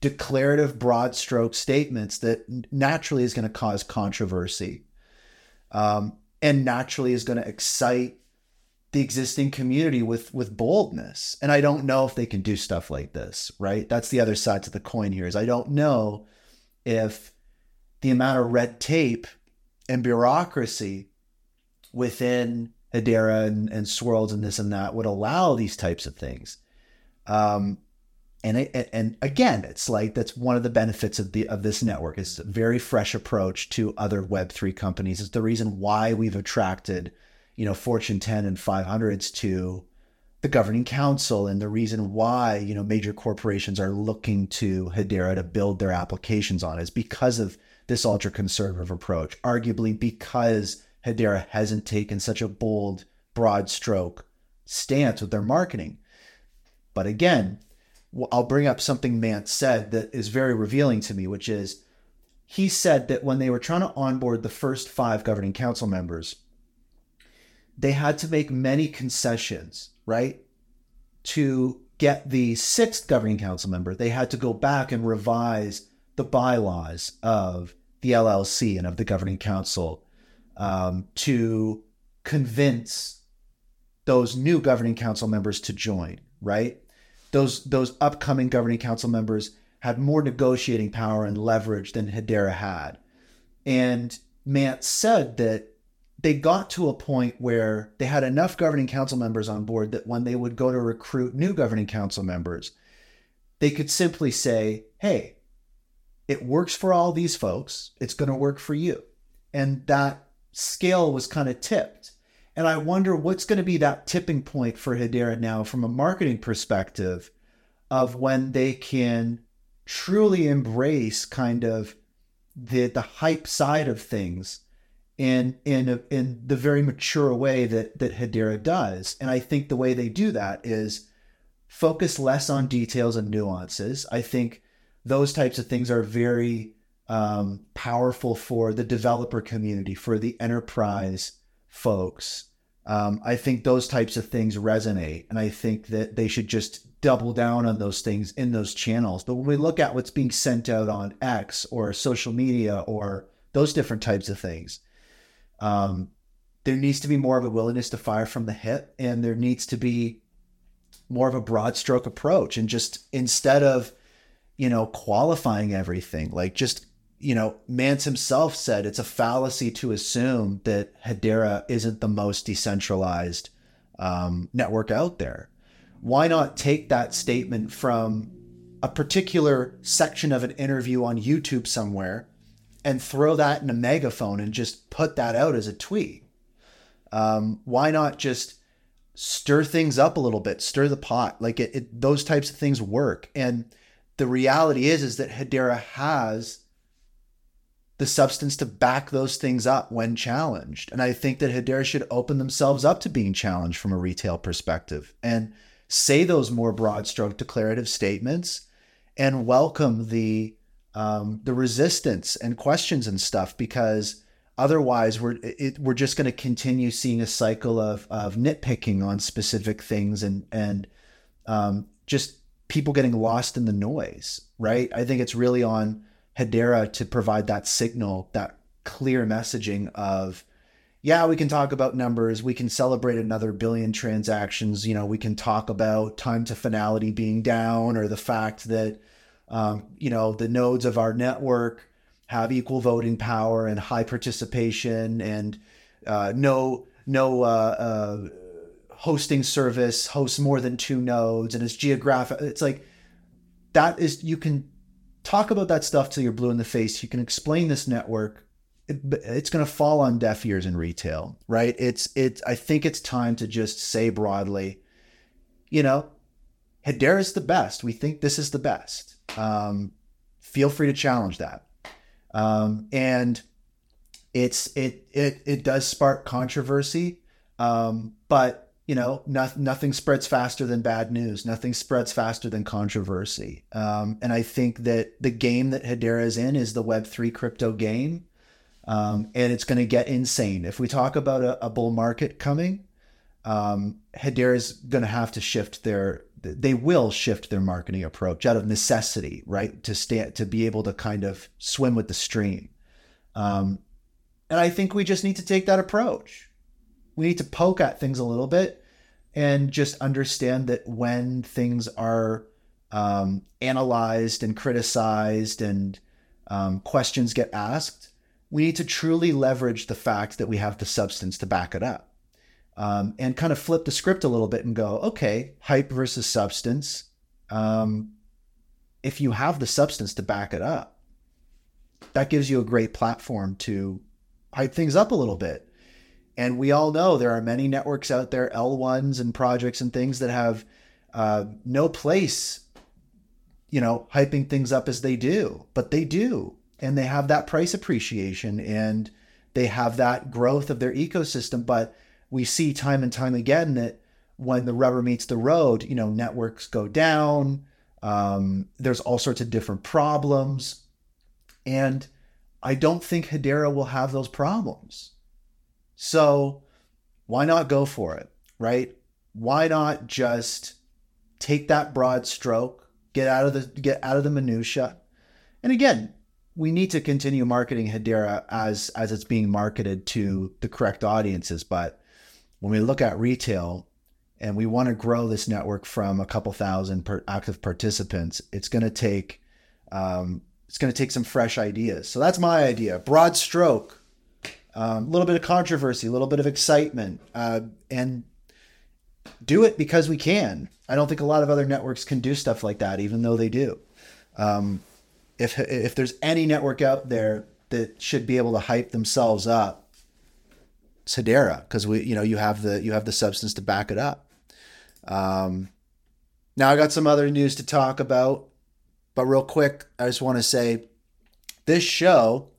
S1: Declarative broad stroke statements that naturally is going to cause controversy um, and naturally is going to excite the existing community with with boldness. And I don't know if they can do stuff like this, right? That's the other side to the coin here is I don't know if the amount of red tape and bureaucracy within Hedera and, and Swirlds and this and that would allow these types of things. Um, and it, and again, it's like that's one of the benefits of the of this network. It's a very fresh approach to other Web three companies. It's the reason why we've attracted you know, Fortune 10 and 500s to the governing council and the reason why, you know, major corporations are looking to Hedera to build their applications on is because of this ultra conservative approach, arguably because Hedera hasn't taken such a bold, broad stroke stance with their marketing. But again, I'll bring up something Mance said that is very revealing to me, which is he said that when they were trying to onboard the first five governing council members, they had to make many concessions, right? To get the sixth governing council member, they had to go back and revise the bylaws of the LLC and of the governing council um, to convince those new governing council members to join, right? Those those upcoming governing council members had more negotiating power and leverage than Hedera had. And Mance said that they got to a point where they had enough governing council members on board that when they would go to recruit new governing council members, they could simply say, hey, it works for all these folks, it's going to work for you. And that scale was kind of tipped. And I wonder what's going to be that tipping point for Hedera now from a marketing perspective of when they can truly embrace kind of the the hype side of things in in a, in the very mature way that that Hedera does. And I think the way they do that is focus less on details and nuances. I think those types of things are very um, powerful for the developer community, for the enterprise folks. Um, I think those types of things resonate, and I think that they should just double down on those things in those channels. But when we look at what's being sent out on X or social media or those different types of things, um, there needs to be more of a willingness to fire from the hip, and there needs to be more of a broad stroke approach. And just instead of you know, qualifying everything. Like just, you know, Mance himself said it's a fallacy to assume that Hedera isn't the most decentralized um, network out there. Why not take that statement from a particular section of an interview on YouTube somewhere and throw that in a megaphone and just put that out as a tweet? Um, why not just stir things up a little bit, stir the pot? Like it, it, those types of things work. And the reality is, is that Hedera has the substance to back those things up when challenged. And I think that Hedera should open themselves up to being challenged from a retail perspective and say those more broad stroke declarative statements and welcome the um, the resistance and questions and stuff because otherwise we're it, we're just going to continue seeing a cycle of of nitpicking on specific things and and um, just people getting lost in the noise right i think it's really on hedera to provide that signal that clear messaging of yeah we can talk about numbers we can celebrate another billion transactions you know we can talk about time to finality being down or the fact that um, you know the nodes of our network have equal voting power and high participation and uh, no no uh, uh, hosting service hosts more than two nodes and it's geographic it's like that is you can talk about that stuff till you're blue in the face. You can explain this network. It, it's going to fall on deaf ears in retail right? It's it's i think it's time to just say broadly you know hedera is the best. We think this is the best. Um, feel free to challenge that. Um, and it's it it it does spark controversy, um, but you know no, nothing spreads faster than bad news. Nothing spreads faster than controversy. Um, and I think that the game that Hedera is in is the Web three crypto game, um, and it's going to get insane. If we talk about a, a bull market coming, um, Hedera is going to have to shift their they will shift their marketing approach out of necessity, right? To stay to be able to kind of swim with the stream. Um, and I think we just need to take that approach. We need to poke at things a little bit and just understand that when things are um, analyzed and criticized and um, questions get asked, we need to truly leverage the fact that we have the substance to back it up um, and kind of flip the script a little bit and go, okay, hype versus substance. Um, if you have the substance to back it up, that gives you a great platform to hype things up a little bit. And we all know there are many networks out there, L1s and projects and things that have uh, no place, you know, hyping things up as they do, but they do. And they have that price appreciation and they have that growth of their ecosystem. But we see time and time again that when the rubber meets the road, you know, networks go down. Um, there's all sorts of different problems. And I don't think Hedera will have those problems. So why not go for it, right? Why not just take that broad stroke, get out of the get out of the minutia? And again, we need to continue marketing Hedera as as it's being marketed to the correct audiences, but when we look at retail and we want to grow this network from a couple thousand per active participants, it's going to take um, it's going to take some fresh ideas. So that's my idea. Broad stroke, a um, little bit of controversy, a little bit of excitement, uh, and do it because we can. I don't think a lot of other networks can do stuff like that, even though they do. Um, if if there's any network out there that should be able to hype themselves up it's Hedera because we you know you have the you have the substance to back it up. Um, now I got some other news to talk about, but real quick, I just want to say this show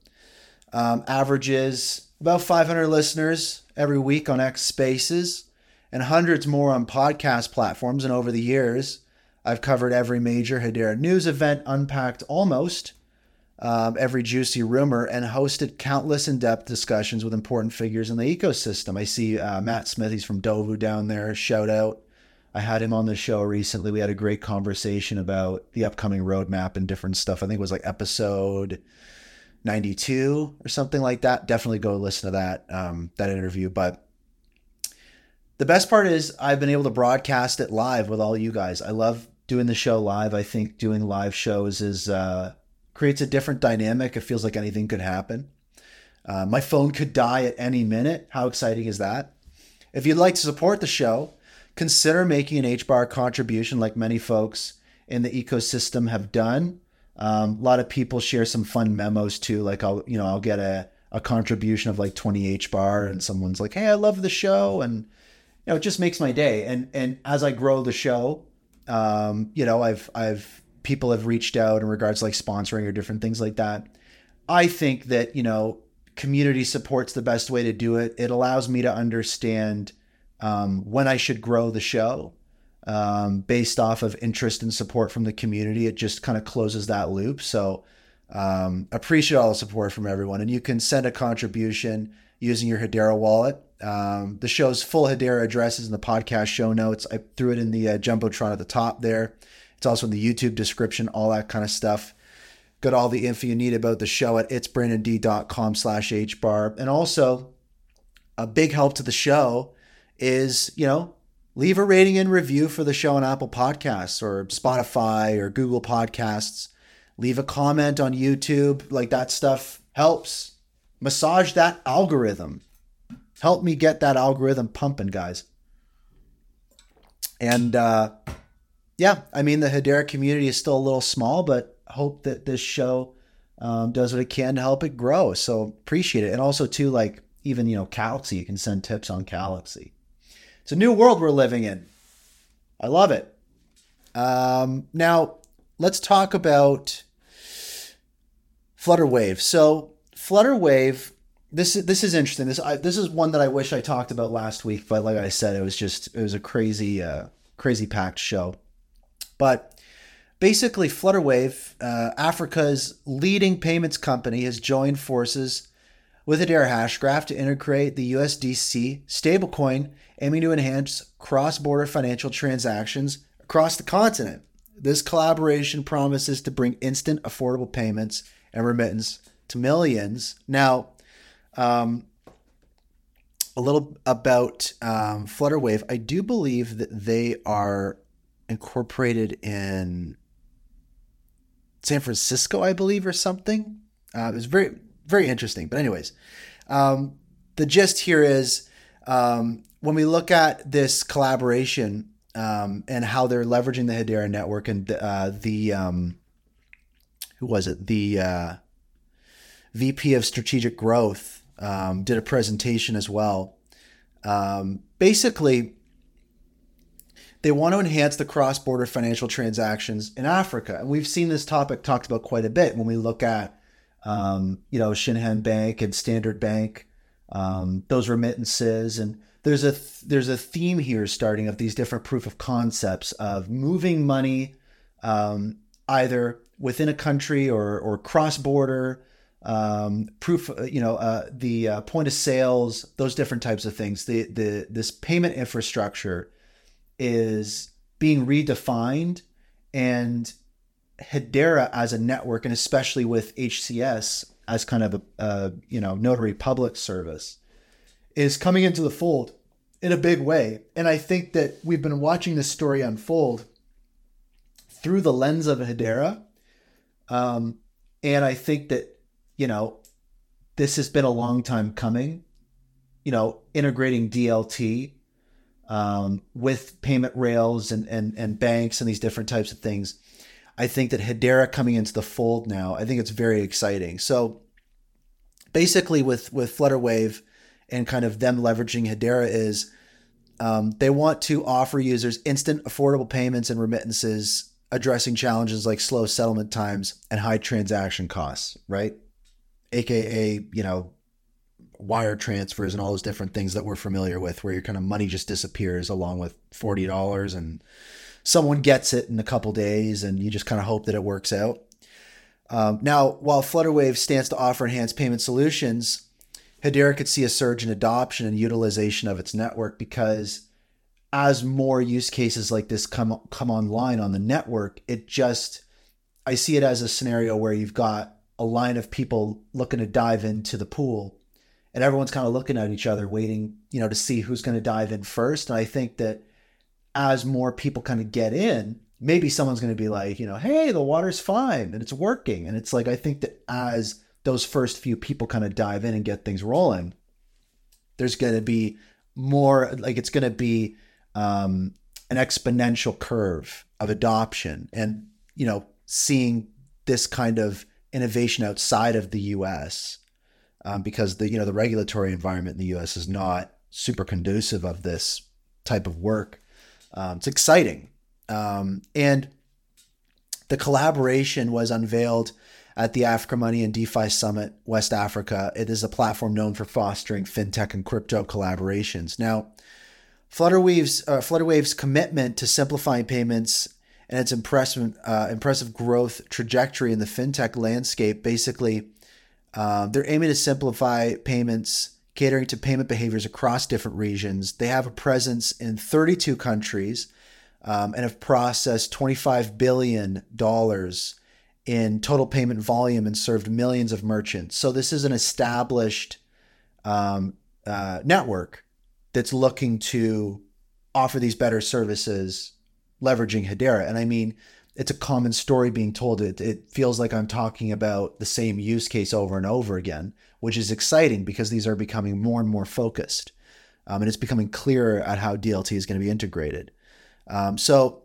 S1: um, averages about 500 listeners every week on X Spaces and hundreds more on podcast platforms. And over the years, I've covered every major Hedera news event, unpacked almost um, every juicy rumor and hosted countless in-depth discussions with important figures in the ecosystem. I see uh, Matt Smith, he's from Dovu down there. Shout out. I had him on the show recently. We had a great conversation about the upcoming roadmap and different stuff. I think it was like episode 92 or something like that. Definitely go listen to that um, that interview. But the best part is I've been able to broadcast it live with all you guys. I love doing the show live. I think doing live shows is uh, creates a different dynamic. It feels like anything could happen. Uh, my phone could die at any minute. How exciting is that? If you'd like to support the show, consider making an HBAR contribution like many folks in the ecosystem have done. Um, a lot of people share some fun memos too. Like I'll, you know, I'll get a, a contribution of like 20 HBAR and someone's like, Hey, I love the show. And, you know, it just makes my day. And, and as I grow the show, um, you know, I've, I've, people have reached out in regards to like sponsoring or different things like that. I think that, you know, community support's the best way to do it. It allows me to understand um, when I should grow the show um, based off of interest and support from the community. It just kind of closes that loop. So um, appreciate all the support from everyone. And you can send a contribution using your Hedera wallet. Um, the show's full Hedera address is in the podcast show notes. I threw it in the uh, Jumbotron at the top there. It's also in the YouTube description, all that kind of stuff. Got all the info you need about the show at itsbrandond.com slash hbar. And also, a big help to the show is, you know, leave a rating and review for the show on Apple Podcasts or Spotify or Google Podcasts. Leave a comment on YouTube. Like that stuff helps. Massage that algorithm. Help me get that algorithm pumping, guys. And uh, yeah, I mean, the Hedera community is still a little small, but hope that this show um, does what it can to help it grow. So appreciate it. And also, too, like even, you know, Calaxy, you can send tips on Calaxy. It's a new world we're living in. I love it. Um, now, let's talk about Flutterwave. So, Flutterwave, this is this is interesting. This I, this is one that I wish I talked about last week, but like I said, it was just it was a crazy uh, crazy packed show. But basically, Flutterwave, uh, Africa's leading payments company, has joined forces with Hedera Hashgraph to integrate the USDC stablecoin, aiming to enhance cross border financial transactions across the continent. This collaboration promises to bring instant, affordable payments and remittance to millions. Now, um, a little about um, Flutterwave. I do believe that they are incorporated in San Francisco, I believe, or something. Uh, it was very very interesting. But anyways, um, the gist here is um, when we look at this collaboration um, and how they're leveraging the Hedera network and uh, the um, who was it the uh, VP of Strategic Growth um, did a presentation as well. Um, basically, they want to enhance the cross-border financial transactions in Africa, and we've seen this topic talked about quite a bit when we look at um, you know, Shinhan Bank and Standard Bank, um, those remittances, and there's a th- there's a theme here starting of these different proof of concepts of moving money um, either within a country or or cross border. Um, proof, uh, you know, uh, the uh, point of sales, those different types of things. The the this payment infrastructure is being redefined, and Hedera as a network, and especially with HCS as kind of a, a, you know notary public service, is coming into the fold in a big way. And I think that we've been watching this story unfold through the lens of Hedera, um, and I think that you know this has been a long time coming. You know, integrating DLT um, with payment rails and, and and banks and these different types of things I think that Hedera coming into the fold now, I think it's very exciting. So basically, with with Flutterwave and kind of them leveraging Hedera is um, they want to offer users instant, affordable payments and remittances, addressing challenges like slow settlement times and high transaction costs. Right, aka you know wire transfers and all those different things that we're familiar with, where your kind of money just disappears along with forty dollars and someone gets it in a couple days and you just kind of hope that it works out. Um, now, while Flutterwave stands to offer enhanced payment solutions, Hedera could see a surge in adoption and utilization of its network because as more use cases like this come come online on the network, it just I see it as a scenario where you've got a line of people looking to dive into the pool and everyone's kind of looking at each other waiting, you know, to see who's going to dive in first. And I think that as more people kind of get in, maybe someone's going to be like, you know, hey, the water's fine and it's working. And it's like, I think that as those first few people kind of dive in and get things rolling, there's going to be more, like, it's going to be um, an exponential curve of adoption and, you know, seeing this kind of innovation outside of the US. Um, because the you know the regulatory environment in the U.S. is not super conducive of this type of work. Um, it's exciting. Um, and the collaboration was unveiled at the Africa Money and DeFi Summit West Africa. It is a platform known for fostering fintech and crypto collaborations. Now, Flutterwave's, uh, Flutterwave's commitment to simplifying payments and its impressive, uh, impressive growth trajectory in the fintech landscape basically, uh, they're aiming to simplify payments catering to payment behaviors across different regions. They have a presence in 32 countries um, and have processed $25 billion in total payment volume and served millions of merchants. So this is an established um, uh, network that's looking to offer these better services leveraging Hedera. And I mean, it's a common story being told. It, it feels like I'm talking about the same use case over and over again, which is exciting because these are becoming more and more focused. Um, and it's becoming clearer at how DLT is going to be integrated. Um, so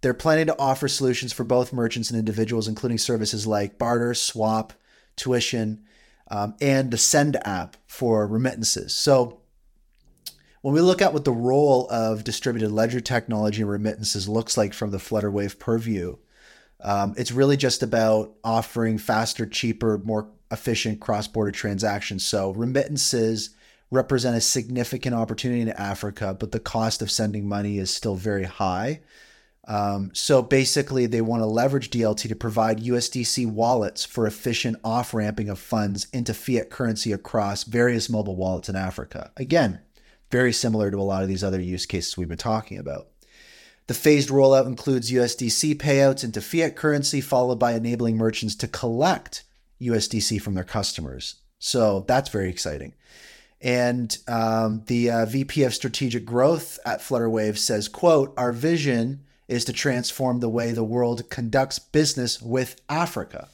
S1: they're planning to offer solutions for both merchants and individuals, including services like barter, swap, tuition, um, and the Send app for remittances. So when we look at what the role of distributed ledger technology and remittances looks like from the Flutterwave purview, um, it's really just about offering faster, cheaper, more efficient cross border transactions. So, remittances represent a significant opportunity in Africa, but the cost of sending money is still very high. Um, so basically, they want to leverage DLT to provide USDC wallets for efficient off ramping of funds into fiat currency across various mobile wallets in Africa. Again, very similar to a lot of these other use cases we've been talking about. The phased rollout includes USDC payouts into fiat currency, followed by enabling merchants to collect USDC from their customers. So that's very exciting. And um, the uh, VP of Strategic Growth at Flutterwave says, "quote Our vision is to transform the way the world conducts business with Africa."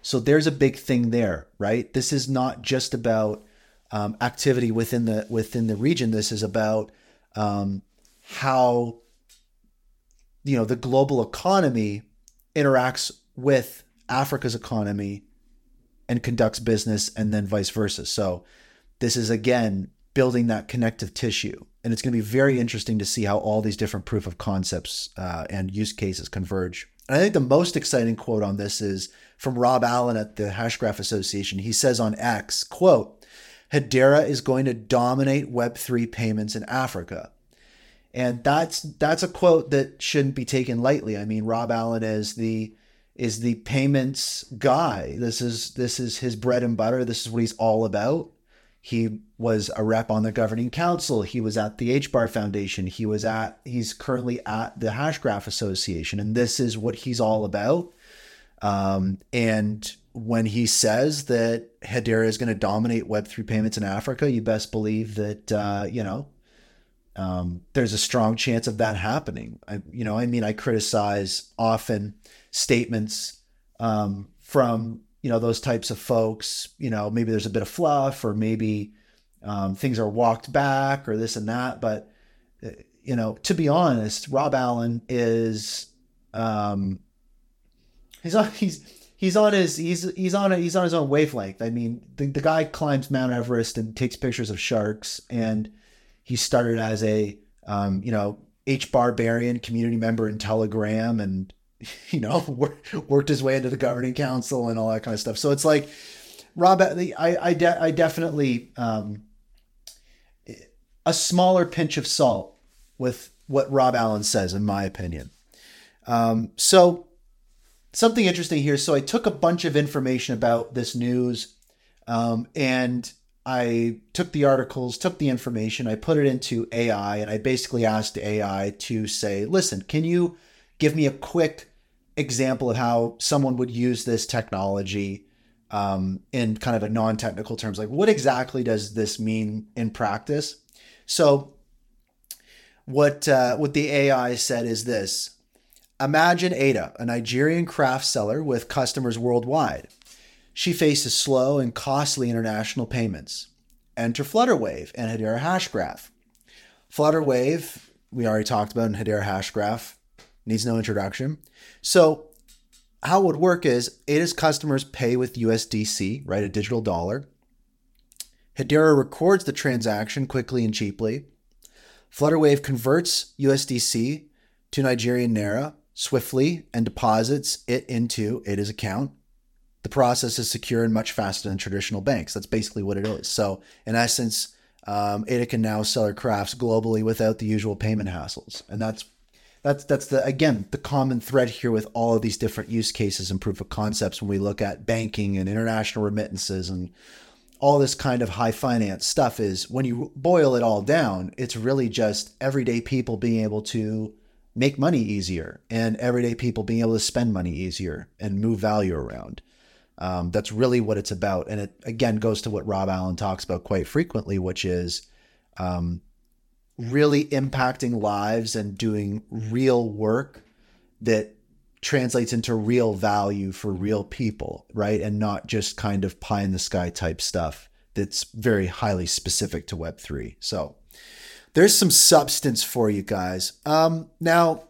S1: So there's a big thing there, right? This is not just about um, activity within the within the region. This is about um, how you know the global economy interacts with Africa's economy and conducts business, and then vice versa. So this is again building that connective tissue, and it's going to be very interesting to see how all these different proof of concepts uh, and use cases converge. And I think the most exciting quote on this is from Rob Allen at the Hashgraph Association. He says on X, quote, Hedera is going to dominate Web3 payments in Africa. And that's that's a quote that shouldn't be taken lightly. I mean, Rob Allen is the is the payments guy. This is this is his bread and butter. This is what he's all about. He was a rep on the governing council. He was at the HBAR Foundation. He was at he's currently at the Hashgraph Association, and this is what he's all about. Um, and when he says that Hedera is going to dominate Web3 payments in Africa, you best believe that, uh, you know, um, there's a strong chance of that happening. I, you know, I mean, I criticize often statements um, from, you know, those types of folks. You know, maybe there's a bit of fluff or maybe um, things are walked back or this and that. But, uh, you know, to be honest, Rob Allen is, um, he's, he's, he's on his he's he's on a, he's on his own wavelength. I mean, the, the guy climbs Mount Everest and takes pictures of sharks, and he started as a um, you know HBARbarian community member in Telegram, and you know worked his way into the governing council and all that kind of stuff. So it's like Rob, I I, de- I definitely um, a smaller pinch of salt with what Rob Allen says, in my opinion. Um, so something interesting here. So I took a bunch of information about this news, um, and I took the articles, took the information, I put it into AI, and I basically asked AI to say, "Listen, can you give me a quick example of how someone would use this technology?" Um, in kind of a non-technical terms, like what exactly does this mean in practice? So, what uh, what the AI said is this: Imagine Ada, a Nigerian craft seller with customers worldwide. She faces slow and costly international payments. Enter Flutterwave and Hedera Hashgraph. Flutterwave, we already talked about in Hedera Hashgraph, needs no introduction. So, how it would work is Ada's customers pay with USDC, right, a digital dollar. Hedera records the transaction quickly and cheaply. Flutterwave converts USDC to Nigerian Naira swiftly and deposits it into Ada's account. The process is secure and much faster than traditional banks. That's basically what it is. So, in essence, um, Ada can now sell her crafts globally without the usual payment hassles, and that's that's that's the again the common thread here with all of these different use cases and proof of concepts when we look at banking and international remittances and all this kind of high finance stuff is when you boil it all down, it's really just everyday people being able to make money easier and everyday people being able to spend money easier and move value around. Um, that's really what it's about. And it again goes to what Rob Allen talks about quite frequently, which is um, really impacting lives and doing real work that translates into real value for real people, right? And not just kind of pie in the sky type stuff that's very highly specific to Web3. So there's some substance for you guys. Um, now,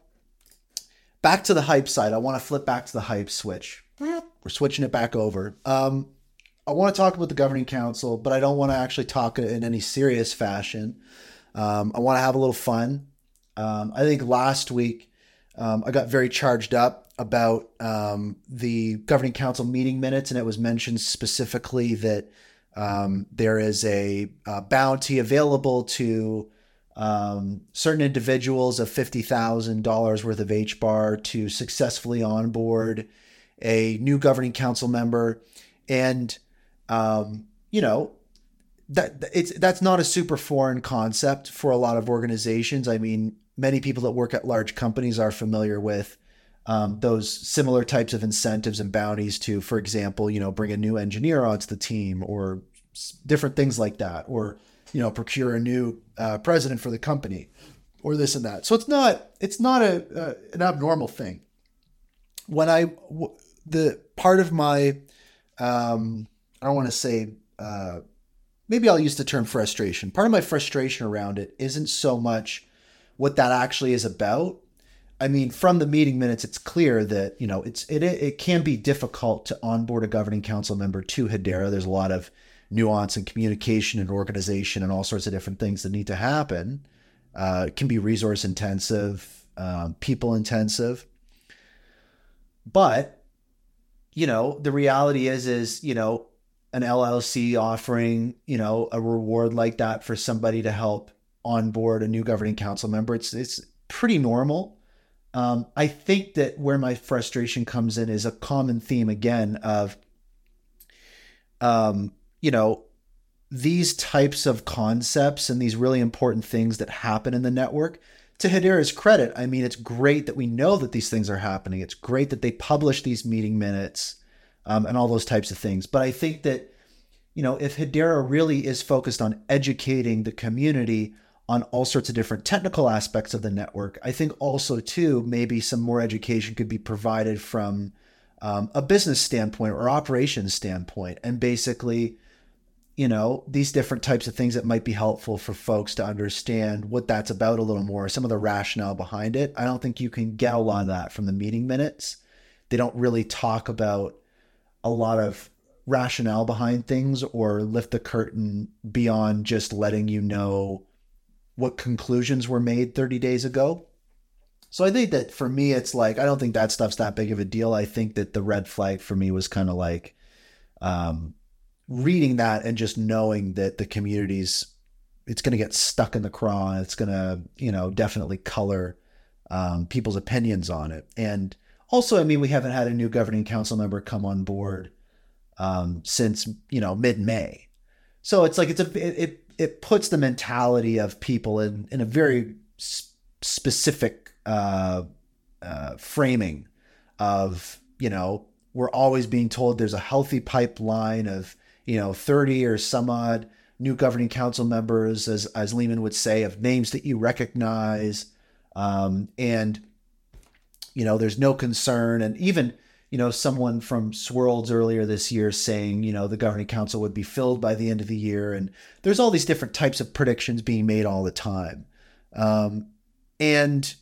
S1: back to the hype side. I want to flip back to the hype switch. We're switching it back over. Um, I want to talk about the governing council, but I don't want to actually talk in any serious fashion. Um, I want to have a little fun. Um, I think last week um, I got very charged up about um, the governing council meeting minutes, and it was mentioned specifically that um, there is a, a, bounty available to um, certain individuals of $50,000 worth of HBAR to successfully onboard a new governing council member, and um, you know that it's that's not a super foreign concept for a lot of organizations. I mean, many people that work at large companies are familiar with um, those similar types of incentives and bounties to, for example, you know, bring a new engineer onto the team or different things like that, or you know, procure a new uh, president for the company, or this and that. So it's not it's not a uh, an abnormal thing. When I w- the part of my um, I don't want to say uh, maybe I'll use the term frustration. Part of my frustration around it isn't so much what that actually is about. I mean, from the meeting minutes, it's clear that you know it's it it can be difficult to onboard a governing council member to Hedera. There's a lot of nuance and communication and organization and all sorts of different things that need to happen. Uh, can be resource intensive, um, people intensive, but you know, the reality is, is, you know, an LLC offering, you know, a reward like that for somebody to help onboard a new governing council member. It's, it's pretty normal. Um, I think that where my frustration comes in is a common theme again of, um, you know, these types of concepts and these really important things that happen in the network to Hedera's credit, I mean, it's great that we know that these things are happening. It's great that they publish these meeting minutes um, and all those types of things. But I think that, you know, if Hedera really is focused on educating the community on all sorts of different technical aspects of the network, I think also, too, maybe some more education could be provided from um, a business standpoint or operations standpoint. And basically, you know, these different types of things that might be helpful for folks to understand what that's about a little more, some of the rationale behind it. I don't think you can get a lot of that from the meeting minutes. They don't really talk about a lot of rationale behind things or lift the curtain beyond just letting you know what conclusions were made 30 days ago. So I think that for me, it's like, I don't think that stuff's that big of a deal. I think that the red flag for me was kind of like, um, reading that and just knowing that the community's it's going to get stuck in the craw. It's going to you know definitely color um, people's opinions on it. And also i mean we haven't had a new governing council member come on board um, since you know mid-may. So it's like it's a it it puts the mentality of people in in a very specific uh, uh, framing of you know we're always being told there's a healthy pipeline of you know, 30 or some odd new governing council members, as, as Leemon would say, of names that you recognize. Um, and you know, there's no concern. And even, you know, someone from Swirlds earlier this year saying, you know, the governing council would be filled by the end of the year. And there's all these different types of predictions being made all the time. Um, and,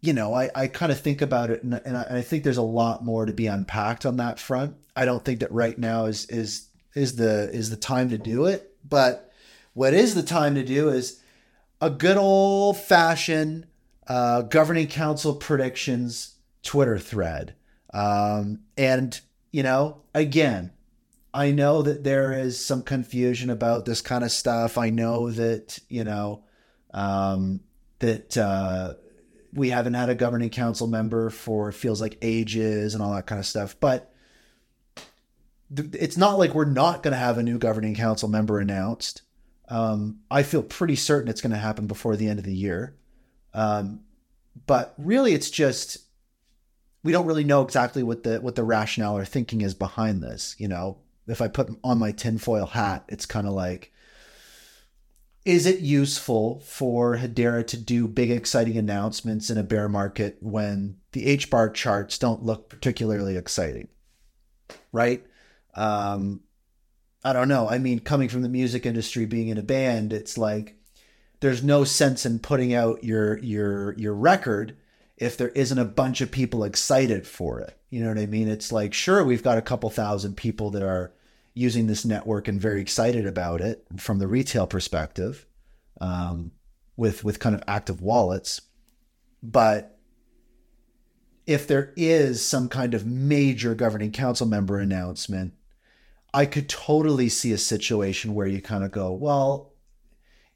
S1: you know, I, I kind of think about it and, and I, I think there's a lot more to be unpacked on that front. I don't think that right now is, is, is the, is the time to do it. But what is the time to do is a good old fashioned uh, governing council predictions Twitter thread. Um, and, you know, again, I know that there is some confusion about this kind of stuff. I know that, you know, um, that uh, we haven't had a governing council member for feels like ages and all that kind of stuff. But it's not like we're not going to have a new governing council member announced. Um, I feel pretty certain it's going to happen before the end of the year. Um, but really, it's just we don't really know exactly what the what the rationale or thinking is behind this. You know, if I put on my tinfoil hat, it's kind of like, is it useful for Hedera to do big, exciting announcements in a bear market when the HBAR charts don't look particularly exciting? Right? Um, I don't know. I mean, coming from the music industry, being in a band, it's like there's no sense in putting out your your your record if there isn't a bunch of people excited for it. You know what I mean? It's like sure we've got a couple thousand people that are using this network and very excited about it from the retail perspective, um, with with kind of active wallets, but if there is some kind of major governing council member announcement, I could totally see a situation where you kind of go, well,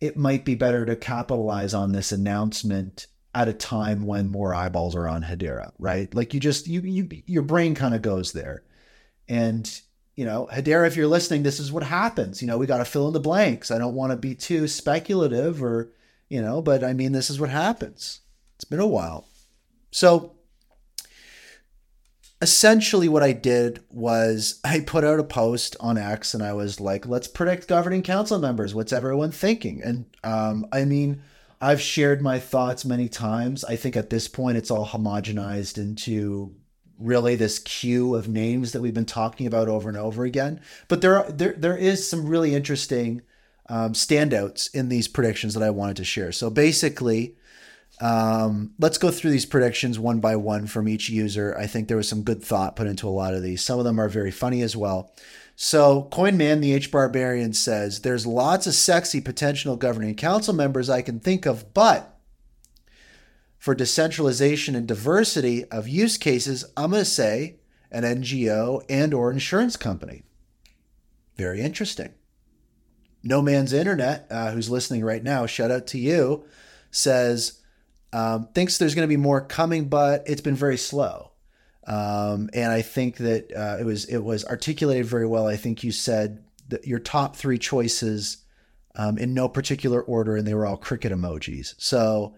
S1: it might be better to capitalize on this announcement at a time when more eyeballs are on Hedera, right? Like you just you you your brain kind of goes there. And you know, Hedera, if you're listening, this is what happens. You know, we got to fill in the blanks. I don't want to be too speculative or, you know, but I mean, this is what happens. It's been a while. So essentially what I did was I put out a post on X and I was like, let's predict governing council members. What's everyone thinking? And um, I mean, I've shared my thoughts many times. I think at this point it's all homogenized into really this queue of names that we've been talking about over and over again. But there are, there there is some really interesting um, standouts in these predictions that I wanted to share. So basically, um, let's go through these predictions one by one from each user. I think there was some good thought put into a lot of these. Some of them are very funny as well. So, Coinman, the HBARbarian says, There's lots of sexy potential governing council members I can think of, but for decentralization and diversity of use cases, I'm going to say an NGO and or insurance company. Very interesting. No Man's Internet, uh, who's listening right now, shout out to you, says, um, thinks there's going to be more coming, but it's been very slow. Um, and I think that uh, it was it was articulated very well. I think you said that your top three choices um, in no particular order, and they were all cricket emojis. So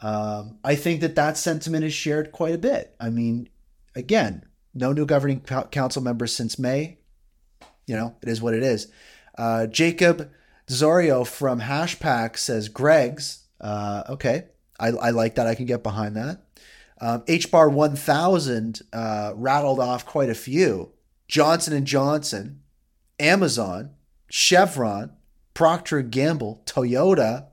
S1: um, I think that that sentiment is shared quite a bit. I mean, again, no new governing council members since May. You know, it is what it is. Uh, Jacob Zorio from Hashpack says Greg's. Uh, okay, I, I like that. I can get behind that. Um, H bar 1000 uh, rattled off quite a few. Johnson and Johnson, Amazon, Chevron, Procter Gamble, Toyota,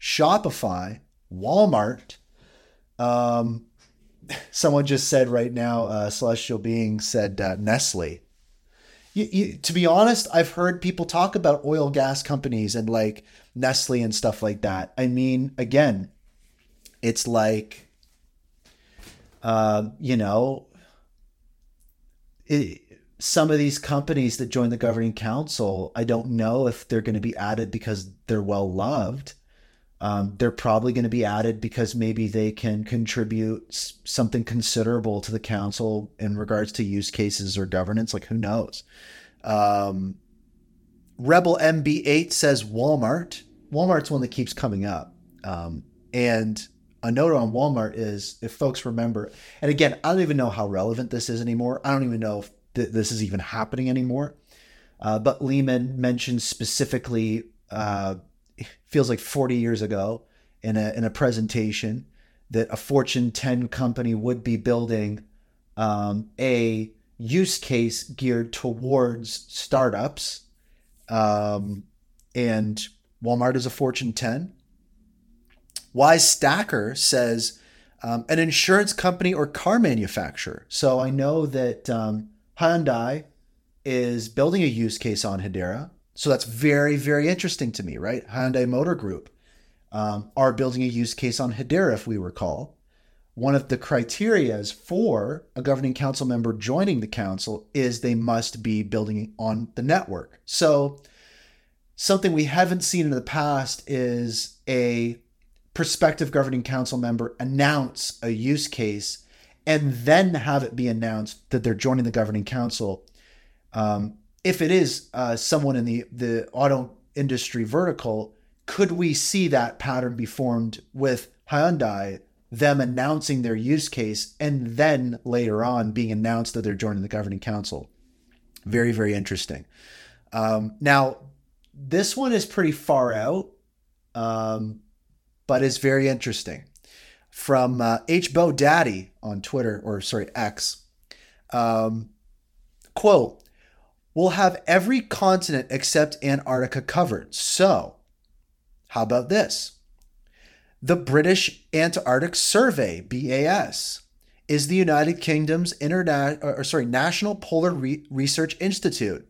S1: Shopify, Walmart. Um, someone just said right now, uh, Celestial Being said uh, Nestle. You, you, to be honest, I've heard people talk about oil gas companies and like Nestle and stuff like that. I mean, again, it's like, uh, you know, it, some of these companies that join the governing council, I don't know if they're going to be added because they're well loved. Um, they're probably going to be added because maybe they can contribute something considerable to the council in regards to use cases or governance. Like, who knows? Um, Rebel MB8 says Walmart. Walmart's one that keeps coming up. Um, and a note on Walmart is if folks remember, and again, I don't even know how relevant this is anymore. I don't even know if th- this is even happening anymore. Uh, but Leemon mentioned specifically, uh, feels like 40 years ago in a, in a presentation that a Fortune 10 company would be building um, a use case geared towards startups. Um, and Walmart is a Fortune 10. Wise Stacker says um, an insurance company or car manufacturer. So I know that um, Hyundai is building a use case on Hedera. So that's very, very interesting to me, right? Hyundai Motor Group um, are building a use case on Hedera, if we recall. One of the criterias for a governing council member joining the council is they must be building on the network. So something we haven't seen in the past is a prospective governing council member announce a use case and then have it be announced that they're joining the governing council. Um, if it is uh, someone in the, the auto industry vertical, could we see that pattern be formed with Hyundai, them announcing their use case and then later on being announced that they're joining the governing council? Very, very interesting. Um, now, this one is pretty far out. Um, but is very interesting. From uh, H. Bo Daddy on Twitter, or sorry, X. Um, quote, We'll have every continent except Antarctica covered. So, how about this? The British Antarctic Survey, BAS, is the United Kingdom's interna- or, sorry, National Polar Re- Research Institute.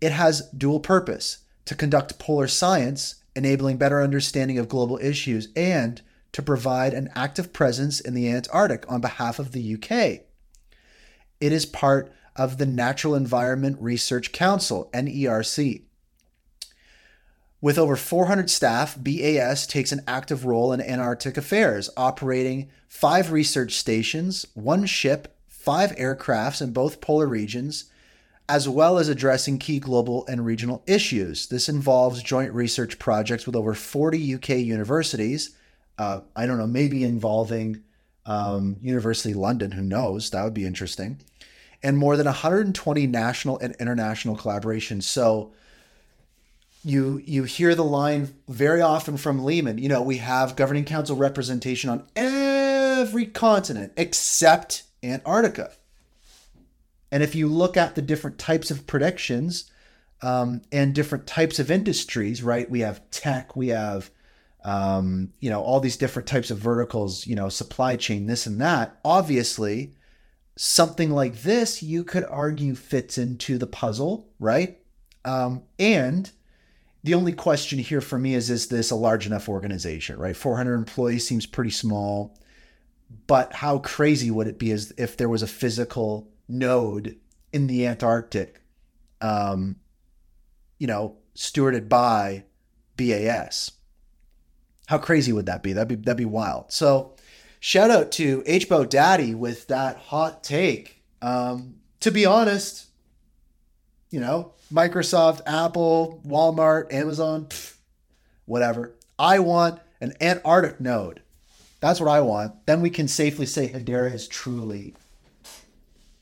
S1: It has dual purpose to conduct polar science enabling better understanding of global issues, and to provide an active presence in the Antarctic on behalf of the UK. It is part of the Natural Environment Research Council, NERC. With over 400 staff, BAS takes an active role in Antarctic affairs, operating five research stations, one ship, five aircrafts in both polar regions, as well as addressing key global and regional issues. This involves joint research projects with over 40 UK universities. Uh, I don't know, maybe involving um, University London, who knows? That would be interesting. And more than 120 national and international collaborations. So you you hear the line very often from Leemon, you know, we have governing council representation on every continent except Antarctica. And if you look at the different types of predictions um, and different types of industries, right? We have tech, we have, um, you know, all these different types of verticals, you know, supply chain, this and that. Obviously, something like this, you could argue fits into the puzzle, right? Um, and the only question here for me is is this a large enough organization, right? 400 employees seems pretty small. But how crazy would it be as if there was a physical node in the Antarctic, um, you know, stewarded by BAS. How crazy would that be? That'd be that'd be wild. So, shout out to HBO Daddy with that hot take. Um, to be honest, you know, Microsoft, Apple, Walmart, Amazon, pff, whatever. I want an Antarctic node. That's what I want. Then we can safely say Hedera is truly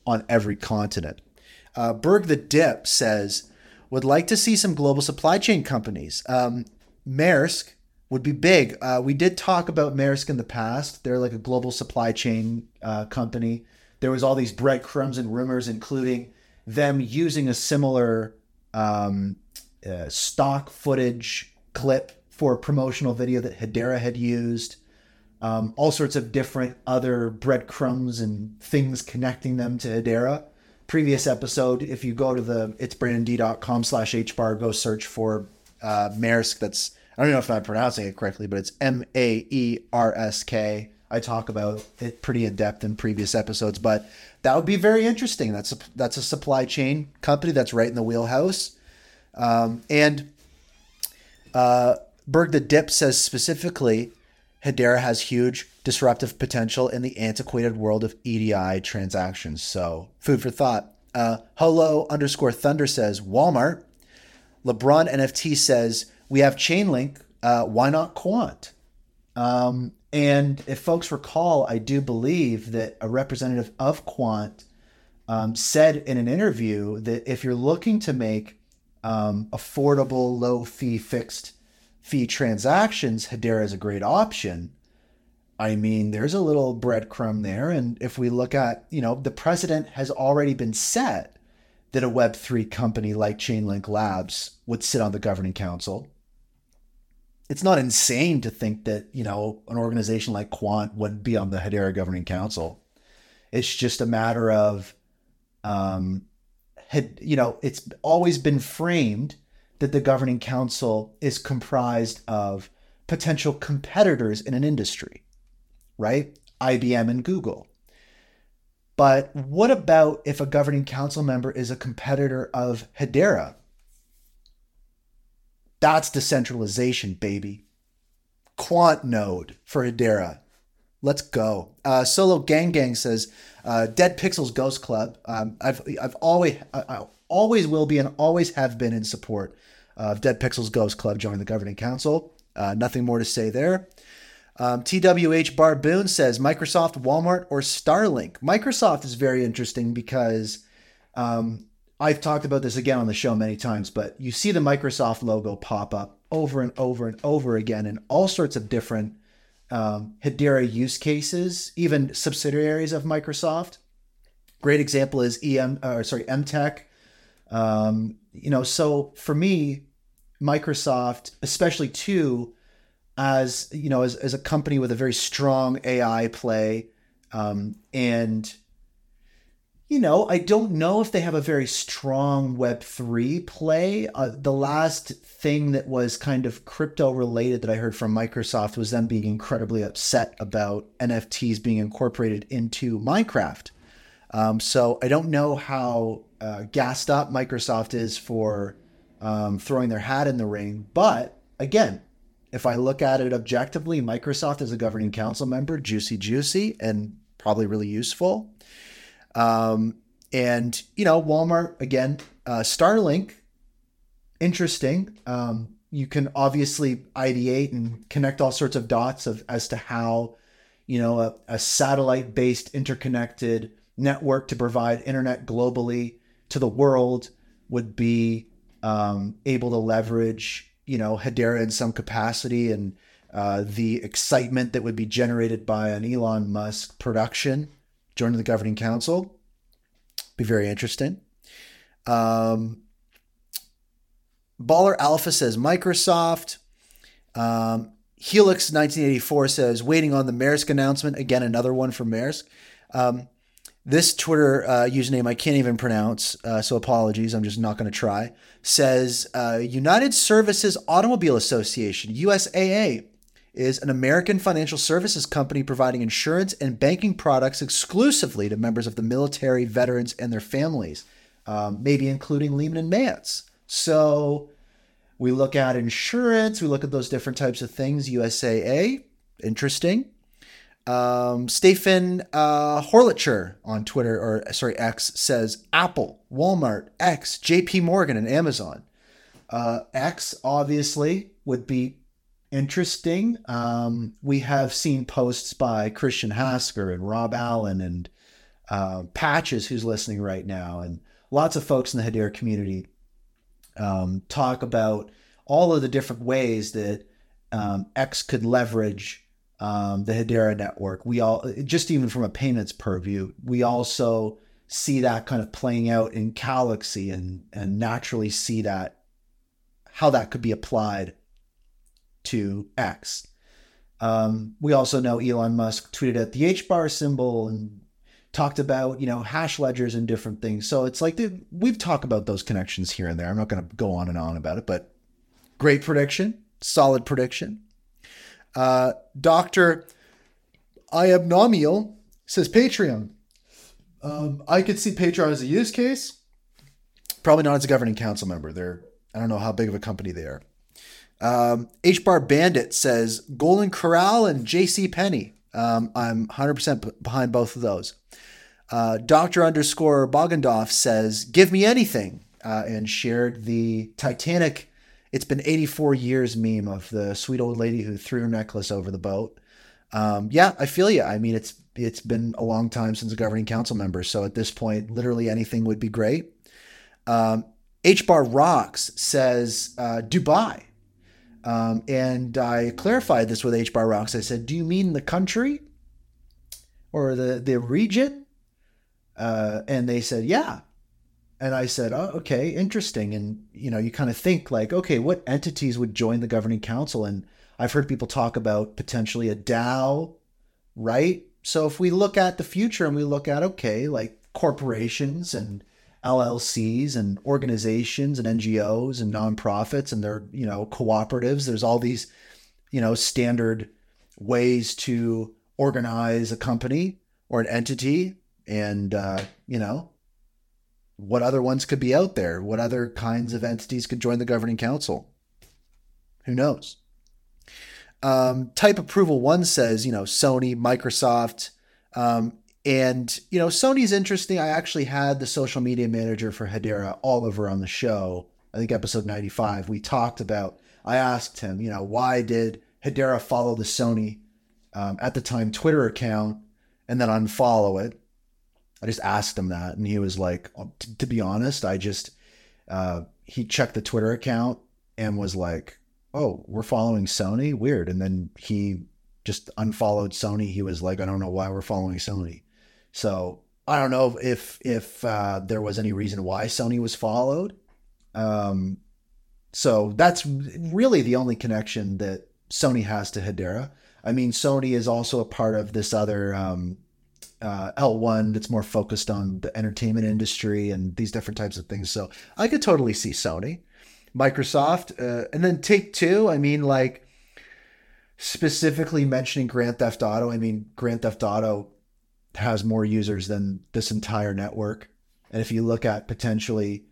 S1: on every continent. Uh, Berg the Dip says, would like to see some global supply chain companies. Um, Maersk would be big. Uh, we did talk about Maersk in the past. They're like a global supply chain uh, company. There was all these breadcrumbs and rumors, including them using a similar um, uh, stock footage clip for a promotional video that Hedera had used um, all sorts of different other breadcrumbs and things connecting them to Hedera. Previous episode, if you go to the itsbrandond.com slash hbar, go search for uh, Maersk. That's, I don't know if I'm pronouncing it correctly, but it's M A E R S K. I talk about it pretty in depth in previous episodes, but that would be very interesting. That's a, that's a supply chain company that's right in the wheelhouse. Um, and uh, Berg the Dip says specifically Hedera has huge disruptive potential in the antiquated world of EDI transactions. So, food for thought. Uh, hello underscore Thunder says Walmart. LeBron NFT says we have Chainlink. Uh, why not Quant? Um, and if folks recall, I do believe that a representative of Quant um, said in an interview that if you're looking to make um, affordable, low fee, fixed fee transactions, Hedera is a great option. I mean, there's a little breadcrumb there. And if we look at, you know, the precedent has already been set that a Web3 company like Chainlink Labs would sit on the governing council. It's not insane to think that, you know, an organization like Quant would be on the Hedera governing council. It's just a matter of, um, had, you know, it's always been framed that the governing council is comprised of potential competitors in an industry, right? IBM and Google. But what about if a governing council member is a competitor of Hedera? That's decentralization, baby. Quant node for Hedera. Let's go. Uh, Solo Gang Gang says, uh, "Dead Pixels Ghost Club." Um, I've I've always I, I always will be and always have been in support of Dead Pixels Ghost Club joining the governing council. Uh, nothing more to say there. Um, TWH Barboon says Microsoft, Walmart, or Starlink. Microsoft is very interesting because um, I've talked about this again on the show many times, but you see the Microsoft logo pop up over and over and over again in all sorts of different um, Hedera use cases, even subsidiaries of Microsoft. Great example is EM, or sorry, MTech. Um, you know, so for me, Microsoft, especially too, as you know, as, as a company with a very strong AI play, um, and you know, I don't know if they have a very strong Web3 play. Uh, the last thing that was kind of crypto related that I heard from Microsoft was them being incredibly upset about NFTs being incorporated into Minecraft. Um, so I don't know how uh, gassed up Microsoft is for um, throwing their hat in the ring. But again, if I look at it objectively, Microsoft as a governing council member, juicy, juicy, and probably really useful. Um, and you know, Walmart again, uh, Starlink, interesting. Um, you can obviously ideate and connect all sorts of dots of as to how, you know, a, a satellite-based interconnected network to provide internet globally to the world would be um, able to leverage, you know, Hedera in some capacity and uh, the excitement that would be generated by an Elon Musk production joining the governing council. Be very interesting. Um, Baller Alpha says Microsoft. Um, Helix 1984 says waiting on the Maersk announcement. Again, another one from Maersk. Um, this Twitter uh, username I can't even pronounce, uh, so apologies. I'm just not going to try. Says uh, United Services Automobile Association (USAA) is an American financial services company providing insurance and banking products exclusively to members of the military, veterans, and their families, um, maybe including Leemon and Mance. So we look at insurance, we look at those different types of things. USAA, interesting. Um, Stephen uh, Horlitcher on Twitter, or sorry, X says Apple, Walmart, X, JP Morgan, and Amazon. Uh, X obviously would be interesting. Um, we have seen posts by Christian Hasker and Rob Allen and uh, Patches, who's listening right now, and lots of folks in the Hedera community um, talk about all of the different ways that um, X could leverage um, the Hedera network. We all, just even from a payments purview, we also see that kind of playing out in Calaxy and and naturally see that how that could be applied to X. Um, we also know Elon Musk tweeted at the HBAR symbol and talked about you know hash ledgers and different things. So it's like we've talked about those connections here and there. I'm not going to go on and on about it, but great prediction, solid prediction. Uh, Doctor Iabnomiel says Patreon. Um, I could see Patreon as a use case. Probably not as a governing council member. They're I don't know how big of a company they are. Um, H Bar Bandit says Golden Corral and J.C. Penney. Um, I'm 100% behind both of those. Uh, Doctor underscore Bogendoff says, "Give me anything," uh, and shared the Titanic. It's been 84 years meme of the sweet old lady who threw her necklace over the boat. Um, yeah, I feel you. I mean, it's it's been a long time since a governing council member, so at this point, literally anything would be great. Um, H Bar Rocks says uh, Dubai. Um, and I clarified this with H Bar Rocks. I said, "Do you mean the country or the the region?" Uh, and they said, "Yeah." And I said, "Oh, okay, interesting." And you know, you kind of think like, okay, what entities would join the governing council? And I've heard people talk about potentially a DAO, right? So if we look at the future and we look at okay, like corporations and LLCs and organizations and NGOs and nonprofits and their, you know, cooperatives. There's all these, you know, standard ways to organize a company or an entity. And, uh, you know, what other ones could be out there? What other kinds of entities could join the governing council? Who knows? Um, type approval one says, you know, Sony, Microsoft, um, and, you know, Sony's interesting. I actually had the social media manager for Hedera, Oliver, on the show. I think episode 95. We talked about, I asked him, you know, why did Hedera follow the Sony um, at the time Twitter account and then unfollow it? I just asked him that. And he was like, oh, to be honest, I just, uh, he checked the Twitter account and was like, oh, we're following Sony? Weird. And then he just unfollowed Sony. He was like, I don't know why we're following Sony. So I don't know if if uh, there was any reason why Sony was followed. Um, so that's really the only connection that Sony has to Hedera. I mean, Sony is also a part of this other um, uh, L1 that's more focused on the entertainment industry and these different types of things. So I could totally see Sony, Microsoft, uh, and then Take Two. I mean, like specifically mentioning Grand Theft Auto. I mean, Grand Theft Auto has more users than this entire network. And if you look at potentially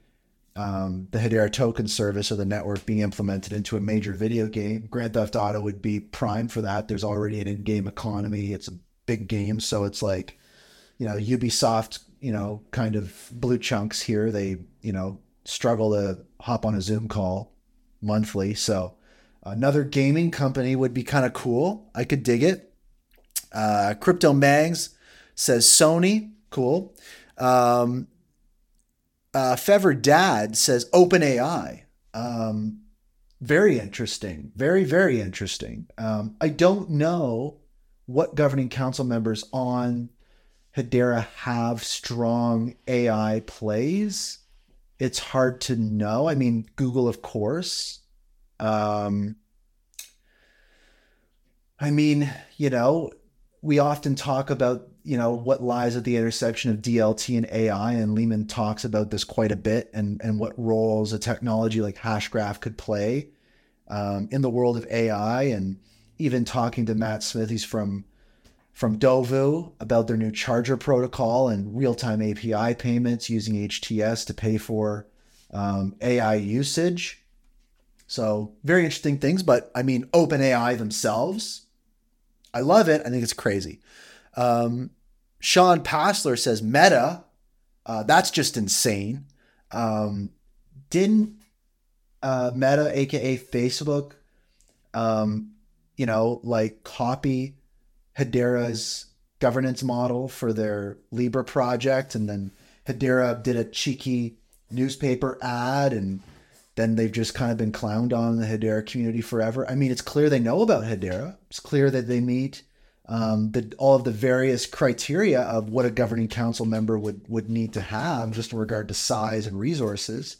S1: um, the Hedera token service or the network being implemented into a major video game, Grand Theft Auto would be prime for that. There's already an in-game economy. It's a big game, so it's like, you know, Ubisoft, you know, kind of blue chunks here. They, you know, struggle to hop on a Zoom call monthly. So another gaming company would be kind of cool. I could dig it. Uh, Crypto Mags says Sony. Cool. Um, uh, Fever Dad says OpenAI. Um, very interesting. Very, very interesting. Um, I don't know what governing council members on Hedera have strong AI plays. It's hard to know. I mean, Google, of course. Um, I mean, you know, we often talk about you know what lies at the intersection of DLT and AI, and Leemon talks about this quite a bit, and and what roles a technology like Hashgraph could play um, in the world of AI, and even talking to Matt Smith, he's from from Dovu about their new charger protocol and real time API payments using HTS to pay for um, AI usage. So very interesting things, but I mean, OpenAI themselves I love it. I think it's crazy. Um, Sean Passler says Meta. Uh, that's just insane. Um, didn't uh, Meta, aka Facebook, um, you know, like copy Hedera's governance model for their Libra project, and then Hedera did a cheeky newspaper ad and then they've just kind of been clowned on the Hedera community forever. I mean, it's clear they know about Hedera. It's clear that they meet um, the, all of the various criteria of what a governing council member would would need to have, just in regard to size and resources.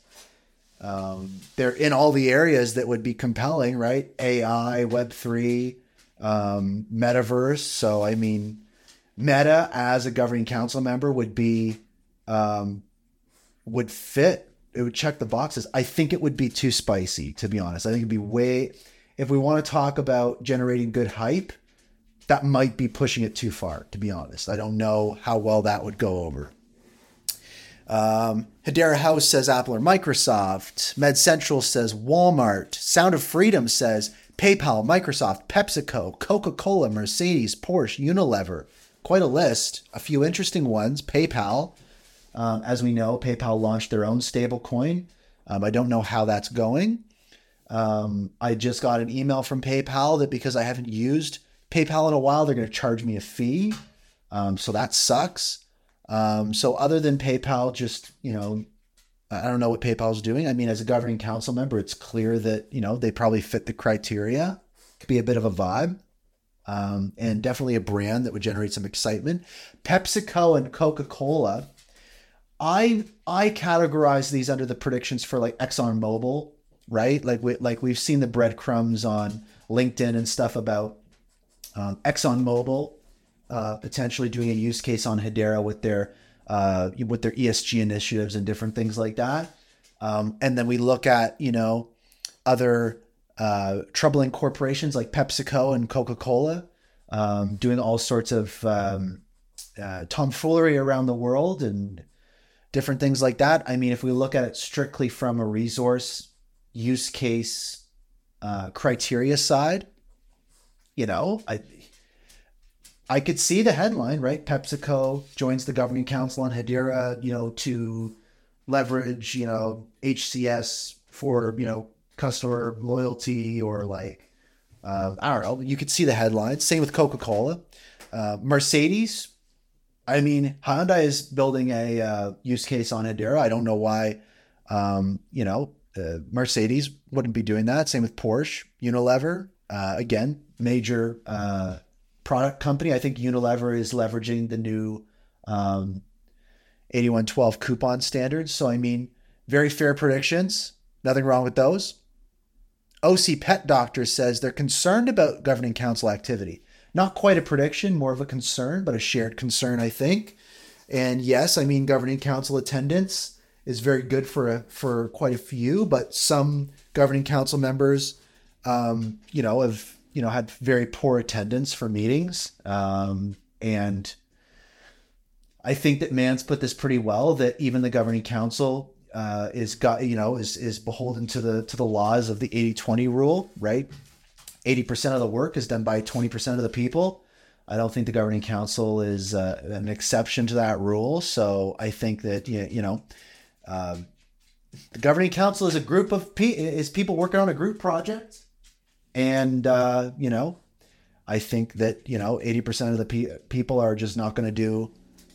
S1: Um, they're in all the areas that would be compelling, right? AI, Web three, um, metaverse. So, I mean, Meta as a governing council member would be um, would fit it would check the boxes. I think it would be too spicy, to be honest. I think it'd be way. If we want to talk about generating good hype, that might be pushing it too far, to be honest. I don't know how well that would go over. Um, Hedera House says Apple or Microsoft. Med Central says Walmart. Sound of Freedom says PayPal, Microsoft, PepsiCo, Coca Cola, Mercedes, Porsche, Unilever. Quite a list. A few interesting ones. PayPal, um, as we know, PayPal launched their own stablecoin. Um, I don't know how that's going. Um, I just got an email from PayPal that because I haven't used PayPal in a while, they're going to charge me a fee. Um, so that sucks. Um, so other than PayPal, just you know, I don't know what PayPal's doing. I mean, as a governing council member, it's clear that you know they probably fit the criteria. Could be a bit of a vibe, um, and definitely a brand that would generate some excitement. PepsiCo and Coca Cola. I I categorize these under the predictions for like ExxonMobil, right? Like we like we've seen the breadcrumbs on LinkedIn and stuff about um, ExxonMobil uh, potentially doing a use case on Hedera with their uh, with their ESG initiatives and different things like that. Um, and then we look at you know other uh, troubling corporations like PepsiCo and Coca Cola um, doing all sorts of um, uh, tomfoolery around the world and different things like that. I mean, if we look at it strictly from a resource use case uh, criteria side, you know, I I could see the headline, right? PepsiCo joins the governing council on Hedera, you know, to leverage, you know, HCS for, you know, customer loyalty or like, uh, I don't know. You could see the headlines. Same with Coca Cola. Uh, Mercedes, I mean, Hyundai is building a uh, use case on Hedera. I don't know why, um, you know, uh, Mercedes wouldn't be doing that. Same with Porsche, Unilever. Uh, again, major uh, product company. I think Unilever is leveraging the new um, 8112 coupon standards. So, I mean, very fair predictions. Nothing wrong with those. OC Pet Doctor says they're concerned about governing council activity. Not quite a prediction, more of a concern, but a shared concern, I think. And yes, I mean, governing council attendance is very good for a, for quite a few, but some governing council members, um, you know, have you know, had very poor attendance for meetings. Um, and I think that Mance put this pretty well that even the governing council uh, is got, you know, is, is beholden to the, to the laws of the 80, 20 rule, right? 80% of the work is done by 20% of the people. I don't think the governing council is uh, an exception to that rule. So I think that, you know, um, the governing council is a group of pe- is people working on a group project and, uh, you know, I think that, you know, 80% of the pe- people are just not going to do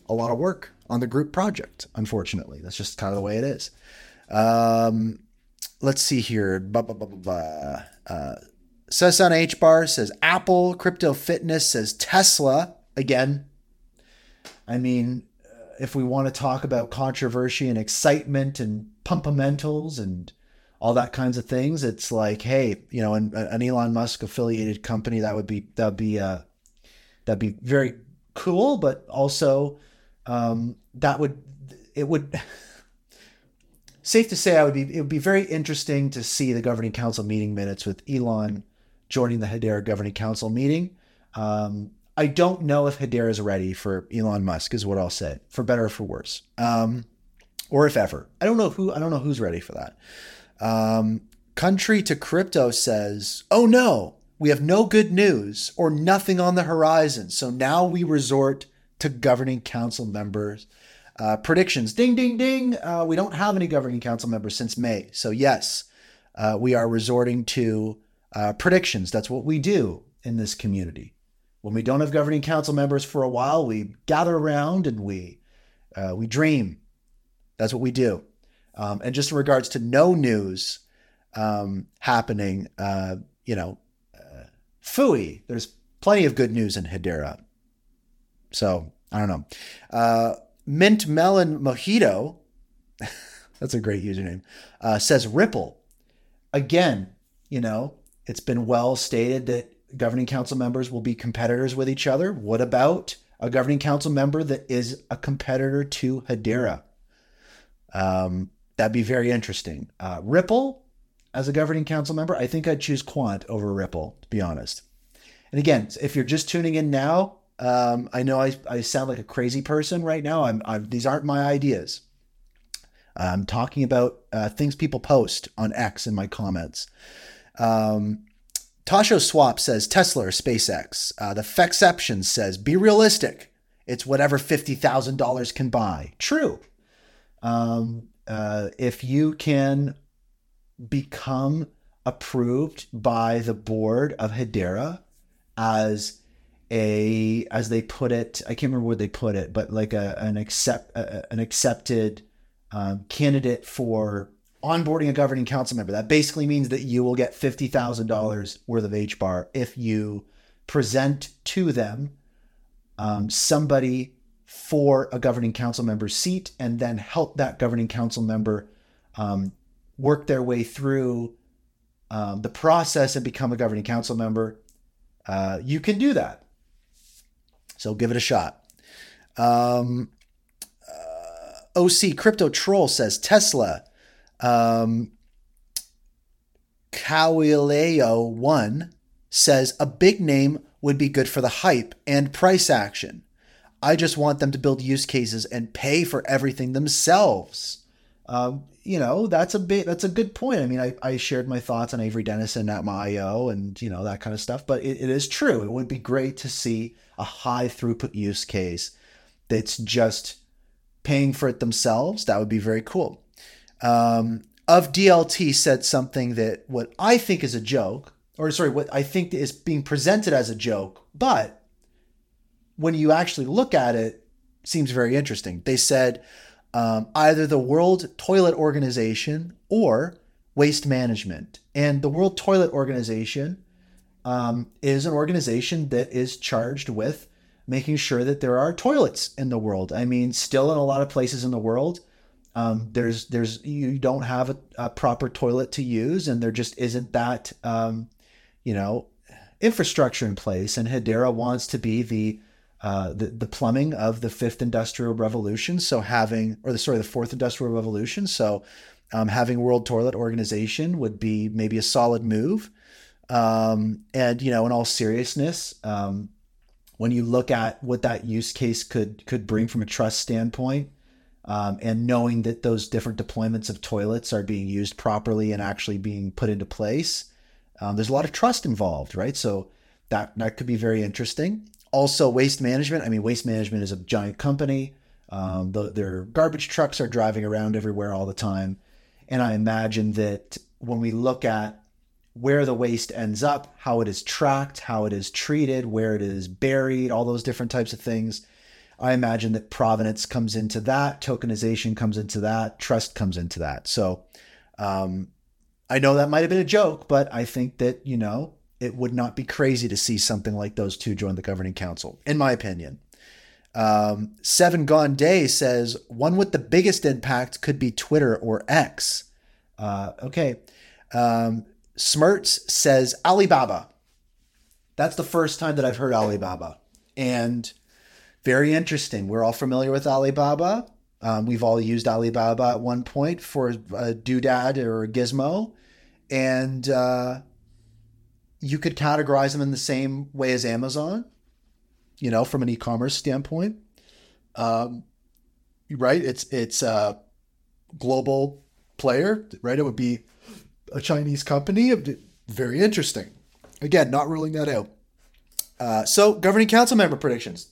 S1: a lot of work on the group project, unfortunately. That's just kind of the way it is. Um, let's see here. Bah, bah, bah, uh, says on H bar says Apple, Crypto Fitness says Tesla. Again, I mean, if we want to talk about controversy and excitement and pumpamentals and all that kinds of things. It's like, hey, you know, an, an Elon Musk affiliated company that would be that would be uh, that'd be very cool, but also um, that would it would safe to say I would be it would be very interesting to see the governing council meeting minutes with Elon joining the Hedera governing council meeting. Um, I don't know if Hedera is ready for Elon Musk, is what I'll say, for better or for worse, um, or if ever. I don't know who. I don't know who's ready for that. Um, Country to Crypto says, Oh no, we have no good news or nothing on the horizon. So now we resort to governing council members. Uh, predictions ding, ding, ding. Uh, we don't have any governing council members since May. So, yes, uh, we are resorting to uh, predictions. That's what we do in this community. When we don't have governing council members for a while, we gather around and we uh, we dream. That's what we do. Um, and just in regards to no news um, happening, uh, you know, uh, Fui, there's plenty of good news in Hedera. So I don't know. Uh, Mint Melon Mojito, that's a great username, uh, says Ripple. Again, you know, it's been well stated that governing council members will be competitors with each other. What about a governing council member that is a competitor to Hedera? Um, That'd be very interesting. Uh, Ripple, as a governing council member, I think I'd choose Quant over Ripple, to be honest. And again, if you're just tuning in now, um, I know I, I sound like a crazy person right now. I'm, I'm these aren't my ideas. I'm talking about uh, things people post on X in my comments. Um, Tasho Swap says Tesla or SpaceX. Uh, the Fexception says be realistic. It's whatever fifty thousand dollars can buy. True. Um, uh, if you can become approved by the board of Hedera as a as they put it I can't remember where they put it but like a an accept an accepted um, candidate for onboarding a governing council member. That basically means that you will get $50,000 worth of HBAR if you present to them um, somebody for a governing council member's seat and then help that governing council member um, work their way through um, the process and become a governing council member. Uh, you can do that. So give it a shot. Um, uh, OC Crypto Troll says Tesla. Um, Kawileo1 says a big name would be good for the hype and price action. I just want them to build use cases and pay for everything themselves. Um, you know, that's a bit that's a good point. I mean, I, I shared my thoughts on Avery Dennison atma.io and you know that kind of stuff, but it, it is true. It would be great to see a high throughput use case that's just paying for it themselves. That would be very cool. Um, of DLT said something that what I think is a joke, or sorry, what I think is being presented as a joke, but when you actually look at it, seems very interesting. They said um, either the World Toilet Organization or Waste Management, and the World Toilet Organization um, is an organization that is charged with making sure that there are toilets in the world. I mean, still in a lot of places in the world, um, there's there's you don't have a, a, proper toilet to use, and there just isn't that um, you know infrastructure in place. And Hedera wants to be the uh, the, the plumbing of the fifth industrial revolution. So having, or the sorry, the fourth industrial revolution. So um, having World Toilet Organization would be maybe a solid move. Um, and you know, in all seriousness, um, when you look at what that use case could could bring from a trust standpoint, um, and knowing that those different deployments of toilets are being used properly and actually being put into place, um, there's a lot of trust involved, right? So that that could be very interesting. Also, waste management. I mean, waste management is a giant company. Um, the, their garbage trucks are driving around everywhere all the time, and I imagine that when we look at where the waste ends up, how it is tracked, how it is treated, where it is buried, all those different types of things. I imagine that provenance comes into that, tokenization comes into that, trust comes into that. So um, I know that might have been a joke, but I think that, you know, it would not be crazy to see something like those two join the governing council, in my opinion. Um, Seven Gone Day says one with the biggest impact could be Twitter or X. Uh, okay. Um, Smirts says Alibaba. That's the first time that I've heard Alibaba. And very interesting. We're all familiar with Alibaba. Um, we've all used Alibaba at one point for a doodad or a gizmo. And uh, you could categorize them in the same way as Amazon, you know, from an e commerce standpoint. Um, right? It's, it's a global player, right? It would be a Chinese company. Very interesting. Again, not ruling that out. Uh, so, governing council member predictions.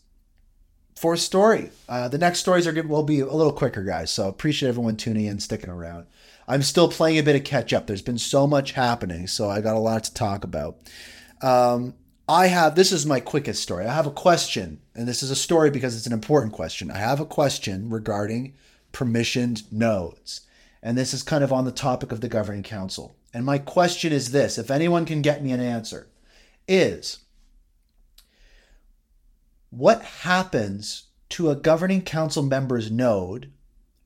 S1: Fourth story. Uh, the next stories are will be a little quicker, guys. So appreciate everyone tuning in, sticking around. I'm still playing a bit of catch up. There's been so much happening, so I got a lot to talk about. Um, I have this is my quickest story. I have a question, and this is a story because it's an important question. I have a question regarding permissioned nodes. And this is kind of on the topic of the governing council. And my question is this if anyone can get me an answer, is what happens to a governing council member's node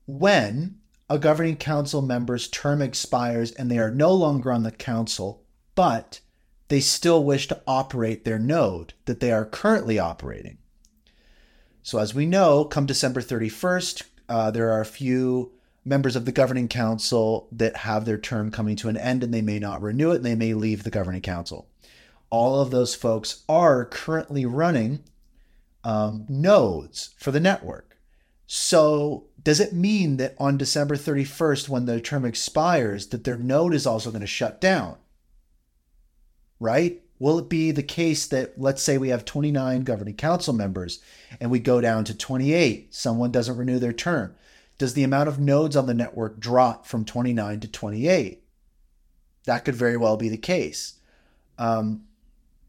S1: when a governing council member's term expires and they are no longer on the council, but they still wish to operate their node that they are currently operating? So, as we know, come December 31st, uh, there are a few members of the governing council that have their term coming to an end and they may not renew it and they may leave the governing council. All of those folks are currently running um, nodes for the network. So, does it mean that on December 31st, when their term expires, that their node is also going to shut down? Right? Will it be the case that, let's say, we have 29 governing council members and we go down to 28? Someone doesn't renew their term does the amount of nodes on the network drop from 29 to 28? That could very well be the case. Um,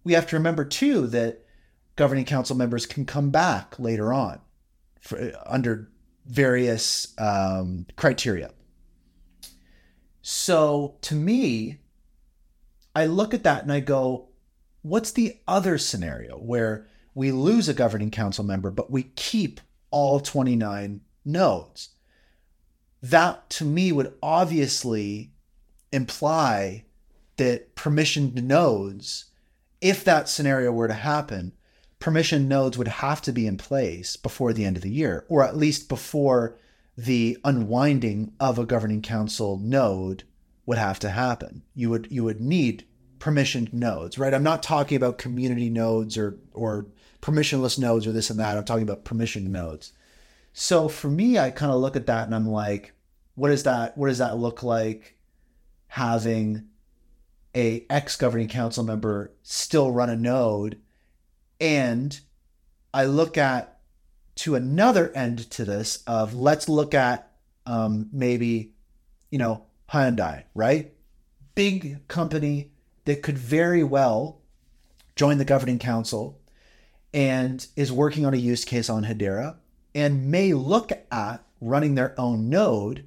S1: we have to remember, too, that governing council members can come back later on for, under various um, criteria. So to me, I look at that and I go, what's the other scenario where we lose a governing council member, but we keep all 29 nodes? That to me would obviously imply that permissioned nodes, if that scenario were to happen, permission nodes would have to be in place before the end of the year, or at least before the unwinding of a governing council node would have to happen. You would you would need permissioned nodes, right? I'm not talking about community nodes or or permissionless nodes or this and that. I'm talking about permissioned nodes. So for me, I kind of look at that and I'm like, what is that? What does that look like having a ex governing council member still run a node and i look at to another end to this of let's look at um, maybe you know hyundai right? Big company that could very well join the governing council and is working on a use case on hedera and may look at running their own node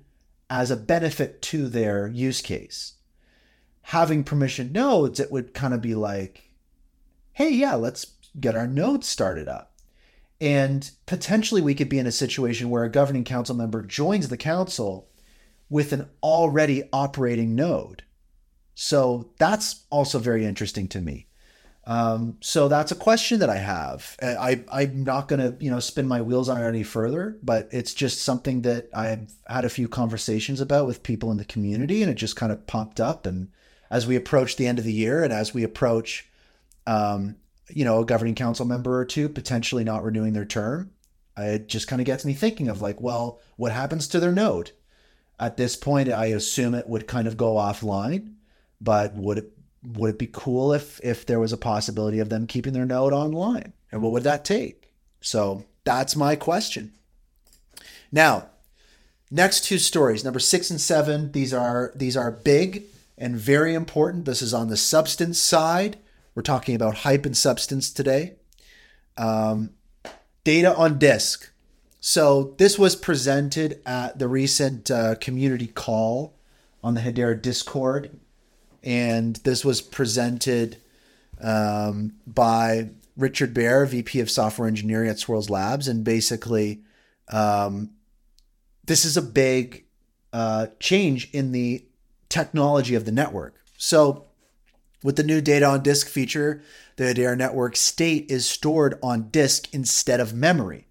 S1: as a benefit to their use case. Having permission nodes, it would kind of be like, hey, yeah, let's get our nodes started up. And potentially we could be in a situation where a governing council member joins the council with an already operating node. So that's also very interesting to me. Um, so that's a question that I have. I, I'm not going to, you know, spin my wheels on it any further, but it's just something that I've had a few conversations about with people in the community and it just kind of popped up. And as we approach the end of the year and as we approach, um, you know, a governing council member or two potentially not renewing their term, it just kind of gets me thinking of like, well, what happens to their node? At this point, I assume it would kind of go offline, but would it would it be cool if if there was a possibility of them keeping their node online? And what would that take? So that's my question. Now, next two stories, number six and seven. These are these are big and very important. This is on the substance side. We're talking about hype and substance today. Um, data on disk. So this was presented at the recent uh, community call on the Hedera Discord, and this was presented um, by Richard Bair, VP of Software Engineering at Swirlds Labs, and basically, um, this is a big uh, change in the technology of the network. So, with the new data on disk feature, the Hedera network state is stored on disk instead of memory.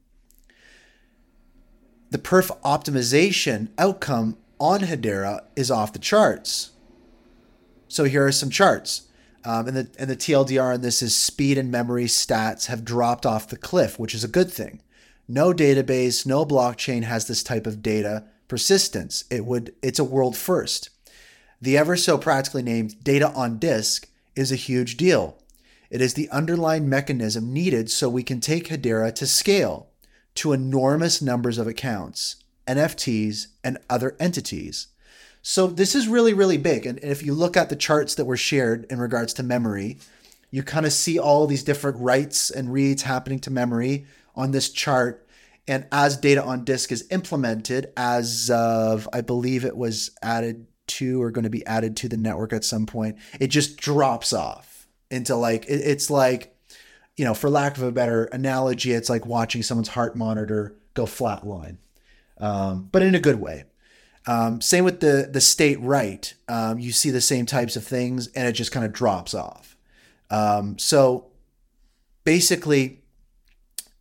S1: The perf optimization outcome on Hedera is off the charts. So here are some charts. Um, and the and the TLDR on this is speed and memory stats have dropped off the cliff, which is a good thing. No database, no blockchain has this type of data persistence. It would it's a world first. The ever so practically named data on disk is a huge deal. It is the underlying mechanism needed so we can take Hedera to scale to enormous numbers of accounts, NFTs, and other entities. So this is really, really big. And if you look at the charts that were shared in regards to memory, you kind of see all these different writes and reads happening to memory on this chart. And as data on disk is implemented, as of I believe it was added two are going to be added to the network at some point, it just drops off into like, it, it's like, you know, for lack of a better analogy, it's like watching someone's heart monitor go flatline, um, but in a good way. Um, same with the the state right. Um, you see the same types of things, and it just kind of drops off. Um, so basically,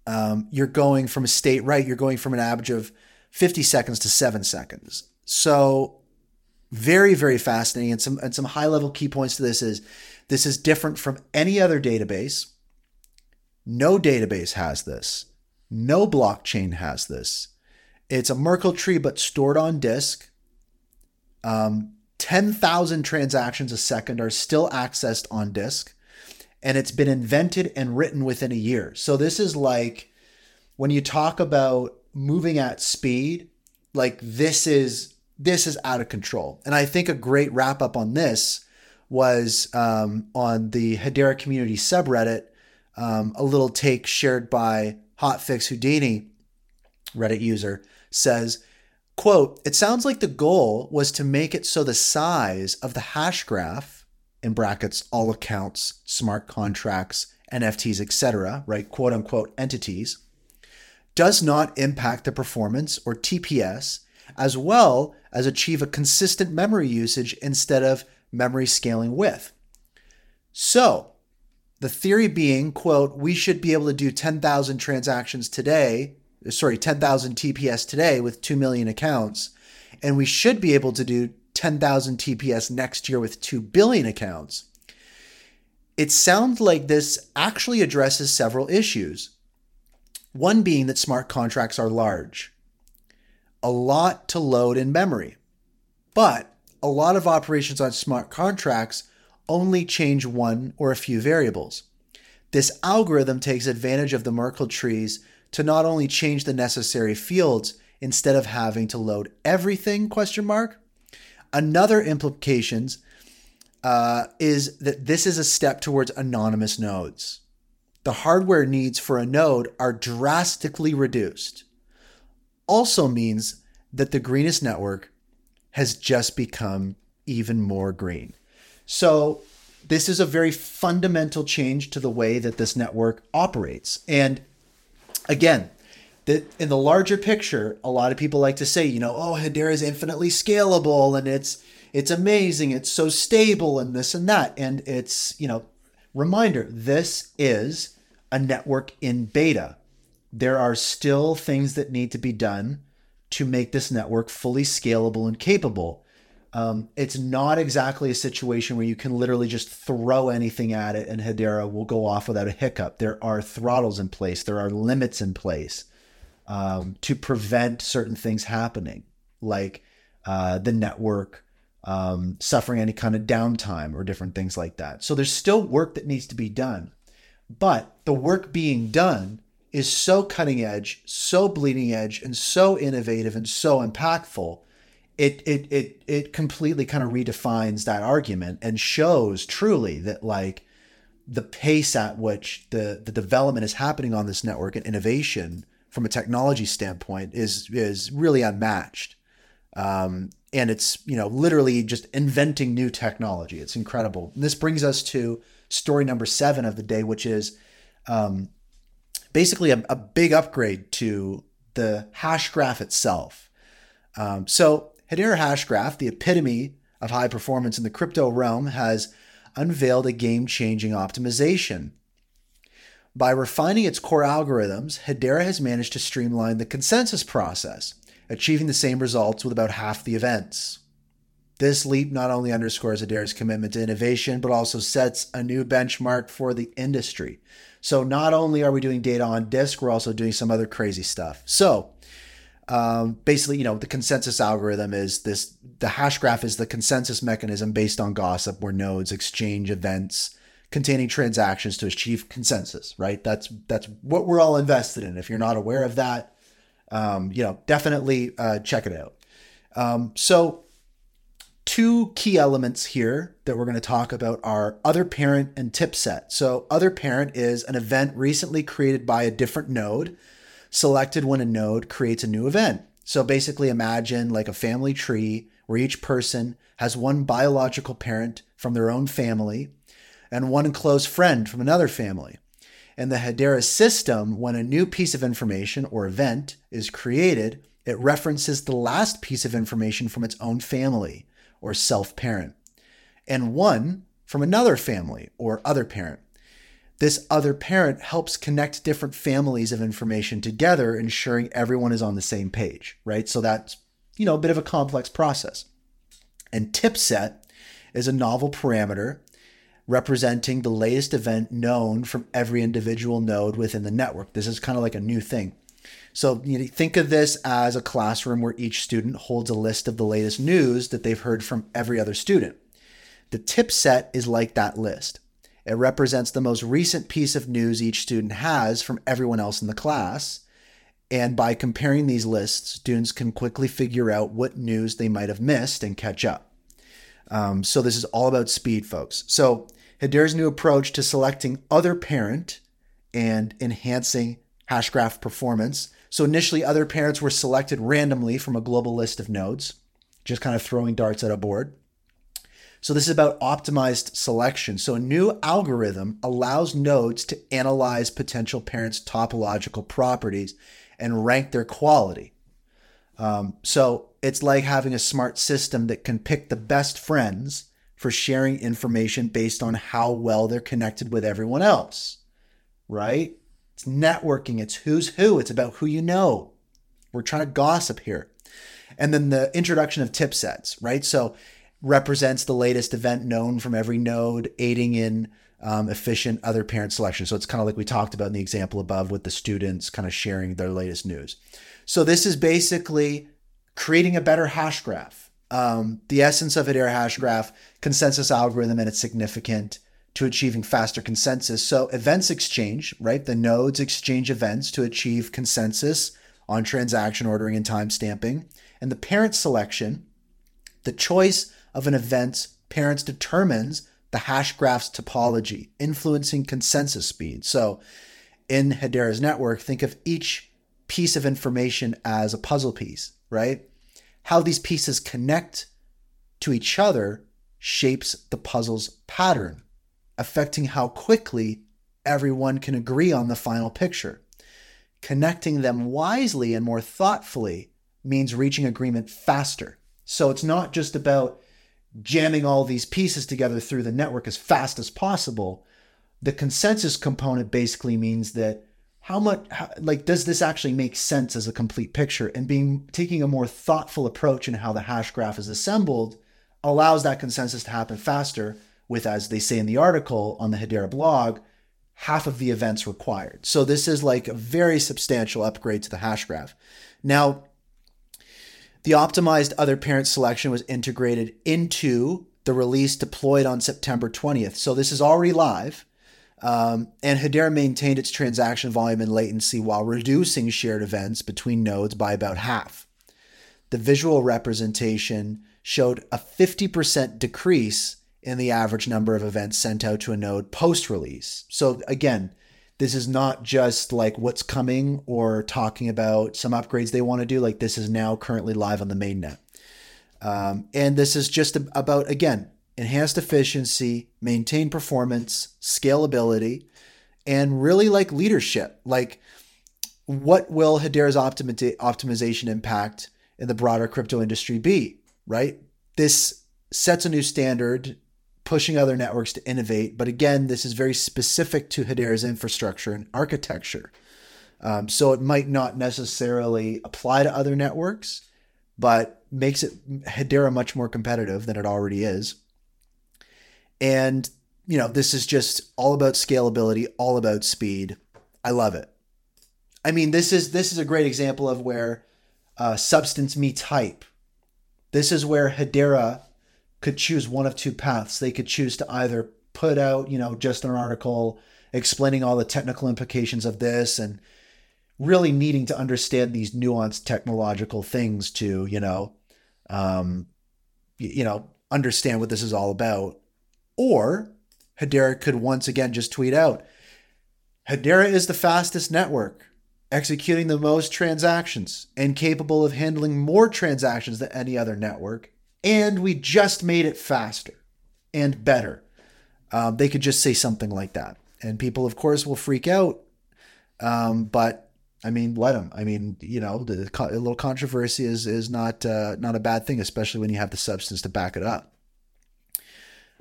S1: um, you're going from a state right. You're going from an average of 50 seconds to seven seconds. So very, very fascinating. And some and some high level key points to this is this is different from any other database. No database has this. No blockchain has this. It's a Merkle tree, but stored on disk. Um, 10,000 transactions a second are still accessed on disk. And it's been invented and written within a year. So this is like when you talk about moving at speed, like this is this is out of control. And I think a great wrap up on this was um, on the Hedera community subreddit, um, a little take shared by Hotfix Houdini, Reddit user, says, quote, it sounds like the goal was to make it so the size of the hash graph, in brackets, all accounts, smart contracts, NFTs, etc., right, quote unquote entities, does not impact the performance or TPS, as well as achieve a consistent memory usage instead of memory scaling width. So, the theory being, quote, we should be able to do 10,000 transactions today, sorry, 10,000 TPS today with 2 million accounts, and we should be able to do 10,000 TPS next year with 2 billion accounts. It sounds like this actually addresses several issues. One being that smart contracts are large, a lot to load in memory. But a lot of operations on smart contracts only change one or a few variables. This algorithm takes advantage of the Merkle trees to not only change the necessary fields instead of having to load everything question mark. Another implications uh, is that this is a step towards anonymous nodes. The hardware needs for a node are drastically reduced. Also means that the greenest network has just become even more green. So, this is a very fundamental change to the way that this network operates. And again, in the larger picture, a lot of people like to say, you know, oh, Hedera is infinitely scalable and it's it's amazing, it's so stable and this and that. And it's, you know, reminder, this is a network in beta. There are still things that need to be done to make this network fully scalable and capable. Um, it's not exactly a situation where you can literally just throw anything at it and Hedera will go off without a hiccup. There are throttles in place, there are limits in place um, to prevent certain things happening, like uh, the network um, suffering any kind of downtime or different things like that. So there's still work that needs to be done. But the work being done is so cutting edge, so bleeding edge, and so innovative and so impactful. It it it it completely kind of redefines that argument and shows truly that like the pace at which the the development is happening on this network and innovation from a technology standpoint is is really unmatched. Um, and it's you know literally just inventing new technology. It's incredible. And this brings us to story number seven of the day, which is um, basically a, a, big upgrade to the hash graph itself. Um, so Hedera Hashgraph, the epitome of high performance in the crypto realm, has unveiled a game-changing optimization. By refining its core algorithms, Hedera has managed to streamline the consensus process, achieving the same results with about half the events. This leap not only underscores Hedera's commitment to innovation, but also sets a new benchmark for the industry. So not only are we doing data on disk, we're also doing some other crazy stuff. So um, basically, you know, the consensus algorithm is this, the hash graph is the consensus mechanism based on gossip where nodes exchange events containing transactions to achieve consensus, right? That's, that's what we're all invested in. If you're not aware of that, um, you know, definitely uh, check it out. Um, so two key elements here that we're going to talk about are other parent and tip set. So, other parent is an event recently created by a different node, selected when a node creates a new event. So, basically, imagine like a family tree where each person has one biological parent from their own family and one close friend from another family. In the Hedera system, when a new piece of information or event is created, it references the last piece of information from its own family or self parent, and one from another family or other parent. This other parent helps connect different families of information together, ensuring everyone is on the same page, right? So that's, you know, a bit of a complex process. And tip set is a novel parameter representing the latest event known from every individual node within the network. This is kind of like a new thing. So you know, think of this as a classroom where each student holds a list of the latest news that they've heard from every other student. The tip set is like that list. It represents the most recent piece of news each student has from everyone else in the class. And by comparing these lists, students can quickly figure out what news they might have missed and catch up. Um, so this is all about speed, folks. So Hedera's new approach to selecting other parent and enhancing Hashgraph performance. So initially, other parents were selected randomly from a global list of nodes, just kind of throwing darts at a board. So this is about optimized selection. So a new algorithm allows nodes to analyze potential parents' topological properties and rank their quality. Um, so it's like having a smart system that can pick the best friends for sharing information based on how well they're connected with everyone else, right? It's networking, it's who's who, it's about who you know. We're trying to gossip here. And then the introduction of tip sets, right? So represents the latest event known from every node, aiding in um, efficient other parent selection. So it's kind of like we talked about in the example above with the students kind of sharing their latest news. So this is basically creating a better hash graph. Um, the essence of Hedera hash graph, consensus algorithm, and it's significant to achieving faster consensus. So events exchange, right? The nodes exchange events to achieve consensus on transaction ordering and time stamping. And the parent selection, the choice of an event's parents determines the hash graph's topology, influencing consensus speed. So in Hedera's network, think of each piece of information as a puzzle piece, right? How these pieces connect to each other shapes the puzzle's pattern, affecting how quickly everyone can agree on the final picture. Connecting them wisely and more thoughtfully means reaching agreement faster. So it's not just about jamming all these pieces together through the network as fast as possible. The consensus component basically means that how much how, like does this actually make sense as a complete picture and being taking a more thoughtful approach in how the hash graph is assembled allows that consensus to happen faster with as they say in the article on the Hedera blog half of the events required. So this is like a very substantial upgrade to the hash graph. Now the optimized other parent selection was integrated into the release deployed on September 20th. So this is already live. Um, and Hedera maintained its transaction volume and latency while reducing shared events between nodes by about half. The visual representation showed a 50% decrease in the average number of events sent out to a node post release. So, again, this is not just like what's coming or talking about some upgrades they want to do. Like this is now currently live on the mainnet. Um, and this is just about, again, enhanced efficiency, maintain performance, scalability, and really like leadership. Like, what will Hedera's optimi- optimization impact in the broader crypto industry be? Right? This sets a new standard pushing other networks to innovate. But again, this is very specific to Hedera's infrastructure and architecture. Um, so it might not necessarily apply to other networks, but makes it Hedera much more competitive than it already is. And you know, this is just all about scalability, all about speed. I love it. I mean, this is this is a great example of where uh, substance meets hype. This is where Hedera could choose one of two paths. They could choose to either put out, you know, just an article explaining all the technical implications of this and really needing to understand these nuanced technological things to, you know, um, you know, understand what this is all about. Or Hedera could once again just tweet out, Hedera is the fastest network, executing the most transactions and capable of handling more transactions than any other network and we just made it faster and better. Um, they could just say something like that, and people, of course, will freak out. Um, but I mean, let them. I mean, you know, the, a little controversy is is not uh, not a bad thing, especially when you have the substance to back it up.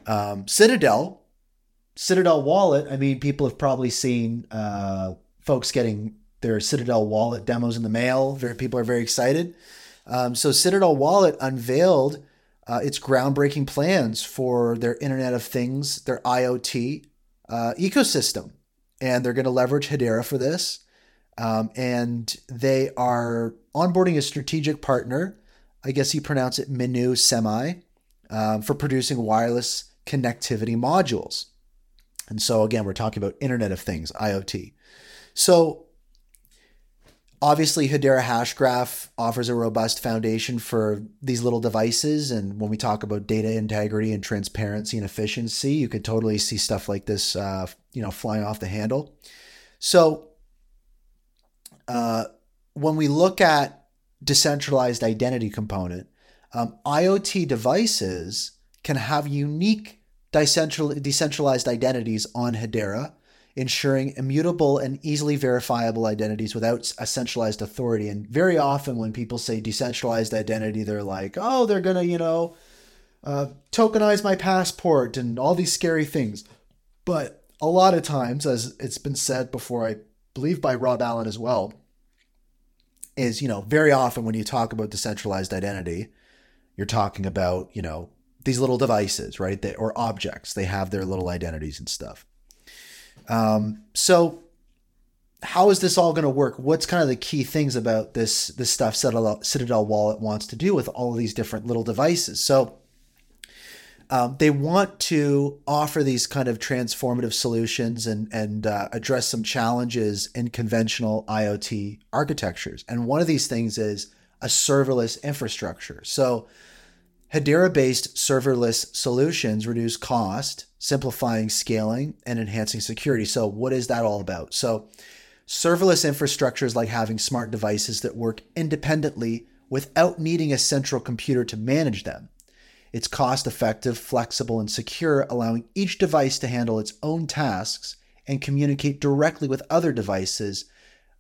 S1: Um, Citadel, Citadel Wallet. I mean, people have probably seen uh, folks getting their Citadel Wallet demos in the mail. Very people are very excited. Um, so Citadel Wallet unveiled uh, its groundbreaking plans for their Internet of Things, their IoT uh, ecosystem. And they're going to leverage Hedera for this. Um, and they are onboarding a strategic partner. I guess you pronounce it MinewSemi um, for producing wireless connectivity modules. And so, again, we're talking about Internet of Things, IoT. So, Obviously, Hedera Hashgraph offers a robust foundation for these little devices. And when we talk about data integrity and transparency and efficiency, you could totally see stuff like this, uh, you know, flying off the handle. So uh, when we look at decentralized identity component, um, IoT devices can have unique decentral- decentralized identities on Hedera, ensuring immutable and easily verifiable identities without a centralized authority. And very often, when people say decentralized identity, they're like, oh, they're going to, you know, uh, tokenize my passport and all these scary things. But a lot of times, as it's been said before, I believe by Rob Allen as well, is, you know, very often when you talk about decentralized identity, you're talking about, you know, these little devices, right? They, or objects. They have their little identities and stuff. Um, so how is this all going to work? What's kind of the key things about this this stuff Citadel, Citadel Wallet wants to do with all of these different little devices? So um, they want to offer these kind of transformative solutions and and uh, address some challenges in conventional IoT architectures. And one of these things is a serverless infrastructure. So Hedera-based serverless solutions reduce cost, simplifying scaling and enhancing security. So what is that all about? So serverless infrastructure is like having smart devices that work independently without needing a central computer to manage them. It's cost effective, flexible, and secure, allowing each device to handle its own tasks and communicate directly with other devices,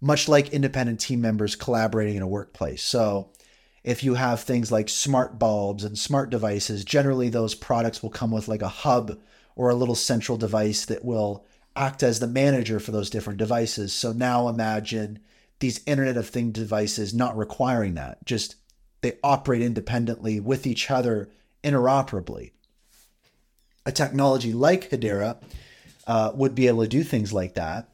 S1: much like independent team members collaborating in a workplace. So, if you have things like smart bulbs and smart devices, generally those products will come with like a hub or a little central device that will act as the manager for those different devices. So now imagine these Internet of Things devices not requiring that, just they operate independently with each other interoperably. A technology like Hedera uh, would be able to do things like that.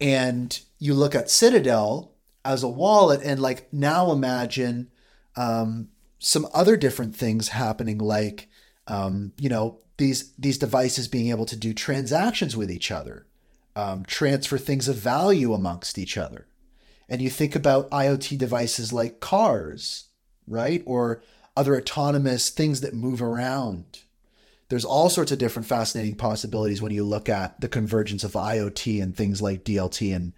S1: And you look at Citadel as a wallet, and like now imagine um, some other different things happening, like um, you know these these devices being able to do transactions with each other, um, transfer things of value amongst each other, and you think about IoT devices like cars, right, or other autonomous things that move around. There's all sorts of different fascinating possibilities when you look at the convergence of IoT and things like DLT and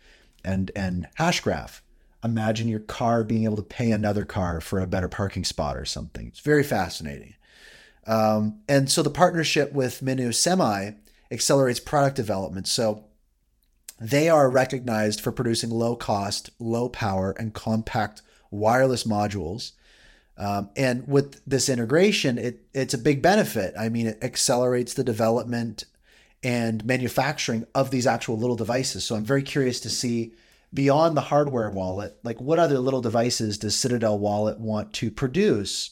S1: and and Hashgraph. Imagine your car being able to pay another car for a better parking spot or something. It's very fascinating. Um, and so the partnership with MinewSemi accelerates product development. So they are recognized for producing low cost, low power, and compact wireless modules um, and with this integration, it, it's a big benefit. I mean, it accelerates the development and manufacturing of these actual little devices. So I'm very curious to see beyond the hardware wallet, like what other little devices does Citadel Wallet want to produce?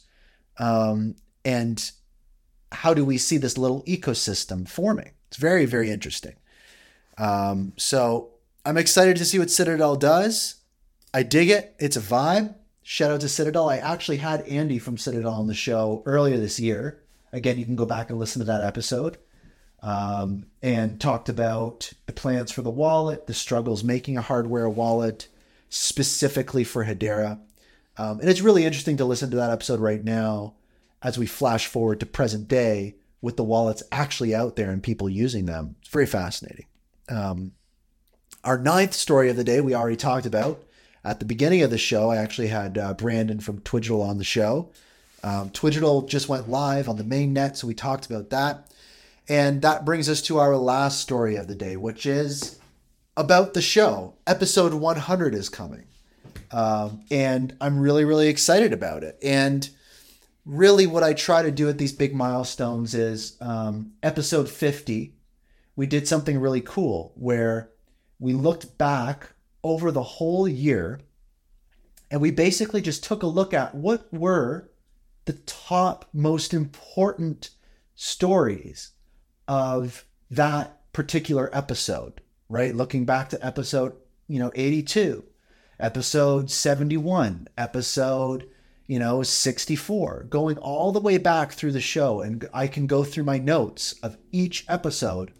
S1: Um, and how do we see this little ecosystem forming? It's very, very interesting. Um, so I'm excited to see what Citadel does. I dig it. It's a vibe. Shout out to Citadel. I actually had Andy from Citadel on the show earlier this year. Again, you can go back and listen to that episode. Um, and talked about the plans for the wallet, the struggles making a hardware wallet specifically for Hedera. Um, and it's really interesting to listen to that episode right now as we flash forward to present day with the wallets actually out there and people using them. It's very fascinating. Um, our ninth story of the day we already talked about at the beginning of the show, I actually had uh, Brandon from Twigital on the show. Um, Twigital just went live on the main net, so we talked about that. And that brings us to our last story of the day, which is about the show. Episode 100 is coming. Um, and I'm really, really excited about it. And really, what I try to do at these big milestones is um, episode 50, we did something really cool where we looked back over the whole year. And we basically just took a look at what were the top most important stories of that particular episode, right? Looking back to episode, you know, 82, episode 71, episode, you know, 64, going all the way back through the show. And I can go through my notes of each episode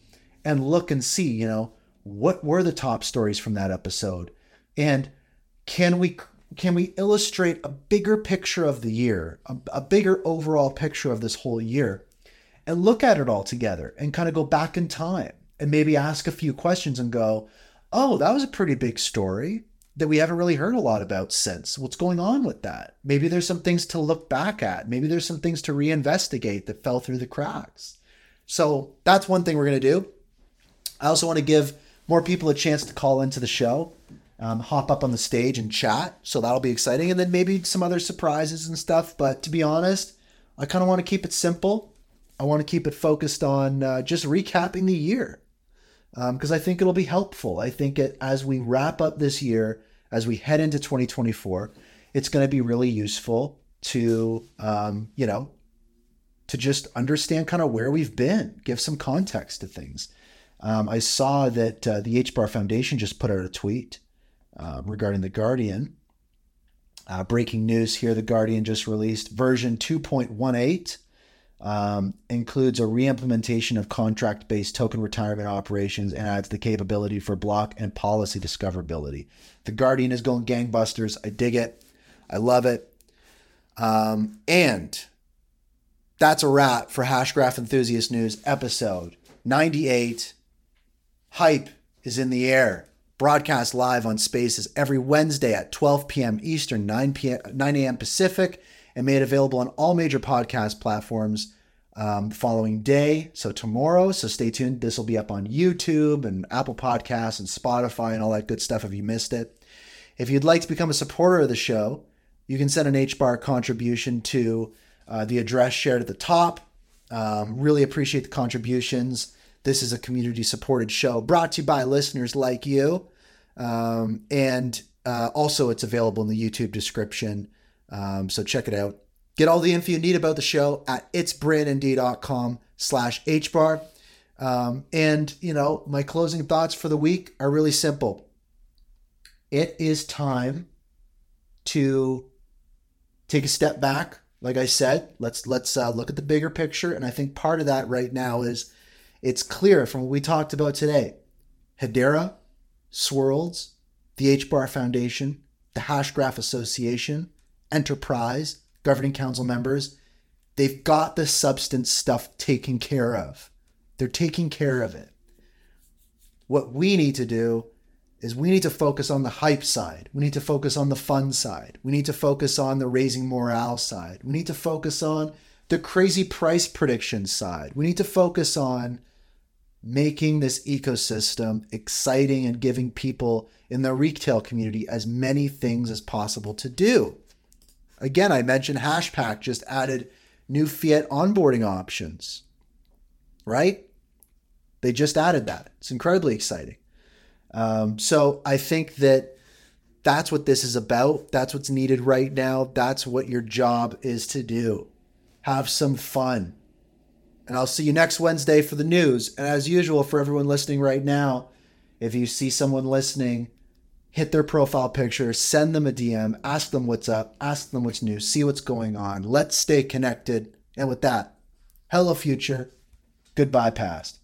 S1: and look and see, you know, what were the top stories from that episode and can we can we illustrate a bigger picture of the year a, a bigger overall picture of this whole year and look at it all together and kind of go back in time and maybe ask a few questions and go oh that was a pretty big story that we haven't really heard a lot about since. What's going on with that? Maybe there's some things to look back at. Maybe there's some things to reinvestigate that fell through the cracks. So that's one thing we're going to do. I also want to give more people a chance to call into the show, um, hop up on the stage and chat. So that'll be exciting. And then maybe some other surprises and stuff. But to be honest, I kind of want to keep it simple. I want to keep it focused on uh, just recapping the year because um, I think it'll be helpful. I think it as we wrap up this year, as we head into 2024, it's going to be really useful to um, you know to just understand kind of where we've been, give some context to things. Um, I saw that uh, the HBAR Foundation just put out a tweet uh, regarding the Guardian. Uh, breaking news here: the Guardian just released version 2.18 um, includes a reimplementation of contract based token retirement operations and adds the capability for block and policy discoverability. The Guardian is going gangbusters. I dig it. I love it. Um, and that's a wrap for Hashgraph Enthusiast News episode 98. Hype is in the air. Broadcast live on Spaces every Wednesday at 12 p.m. Eastern, 9 p.m. 9 a.m. Pacific and made available on all major podcast platforms um, following day. So tomorrow, so stay tuned. This will be up on YouTube and Apple Podcasts and Spotify and all that good stuff if you missed it. If you'd like to become a supporter of the show, you can send an HBAR contribution to uh, the address shared at the top. Um, really appreciate the contributions. This is a community supported show brought to you by listeners like you. Um, and uh, also, it's available in the YouTube description um, so check it out. Get all the info you need about the show at itsbrandond.com slash hbar. Um, and, you know, my closing thoughts for the week are really simple. It is time to take a step back. Like I said, let's let's uh, look at the bigger picture. And I think part of that right now is it's clear from what we talked about today. Hedera, Swirlds, the HBAR Foundation, the Hashgraph Association, enterprise, governing council members, they've got the substance stuff taken care of. They're taking care of it. What we need to do is we need to focus on the hype side. We need to focus on the fun side. We need to focus on the raising morale side. We need to focus on the crazy price prediction side. We need to focus on making this ecosystem exciting and giving people in the retail community as many things as possible to do. Again, I mentioned Hashpack just added new fiat onboarding options, right? They just added that. It's incredibly exciting. Um, so I think that that's what this is about. That's what's needed right now. That's what your job is to do. Have some fun. And I'll see you next Wednesday for the news. And as usual, for everyone listening right now, if you see someone listening hit their profile picture, send them a DM, ask them what's up, ask them what's new, see what's going on. Let's stay connected. And with that, hello, future. Goodbye, past.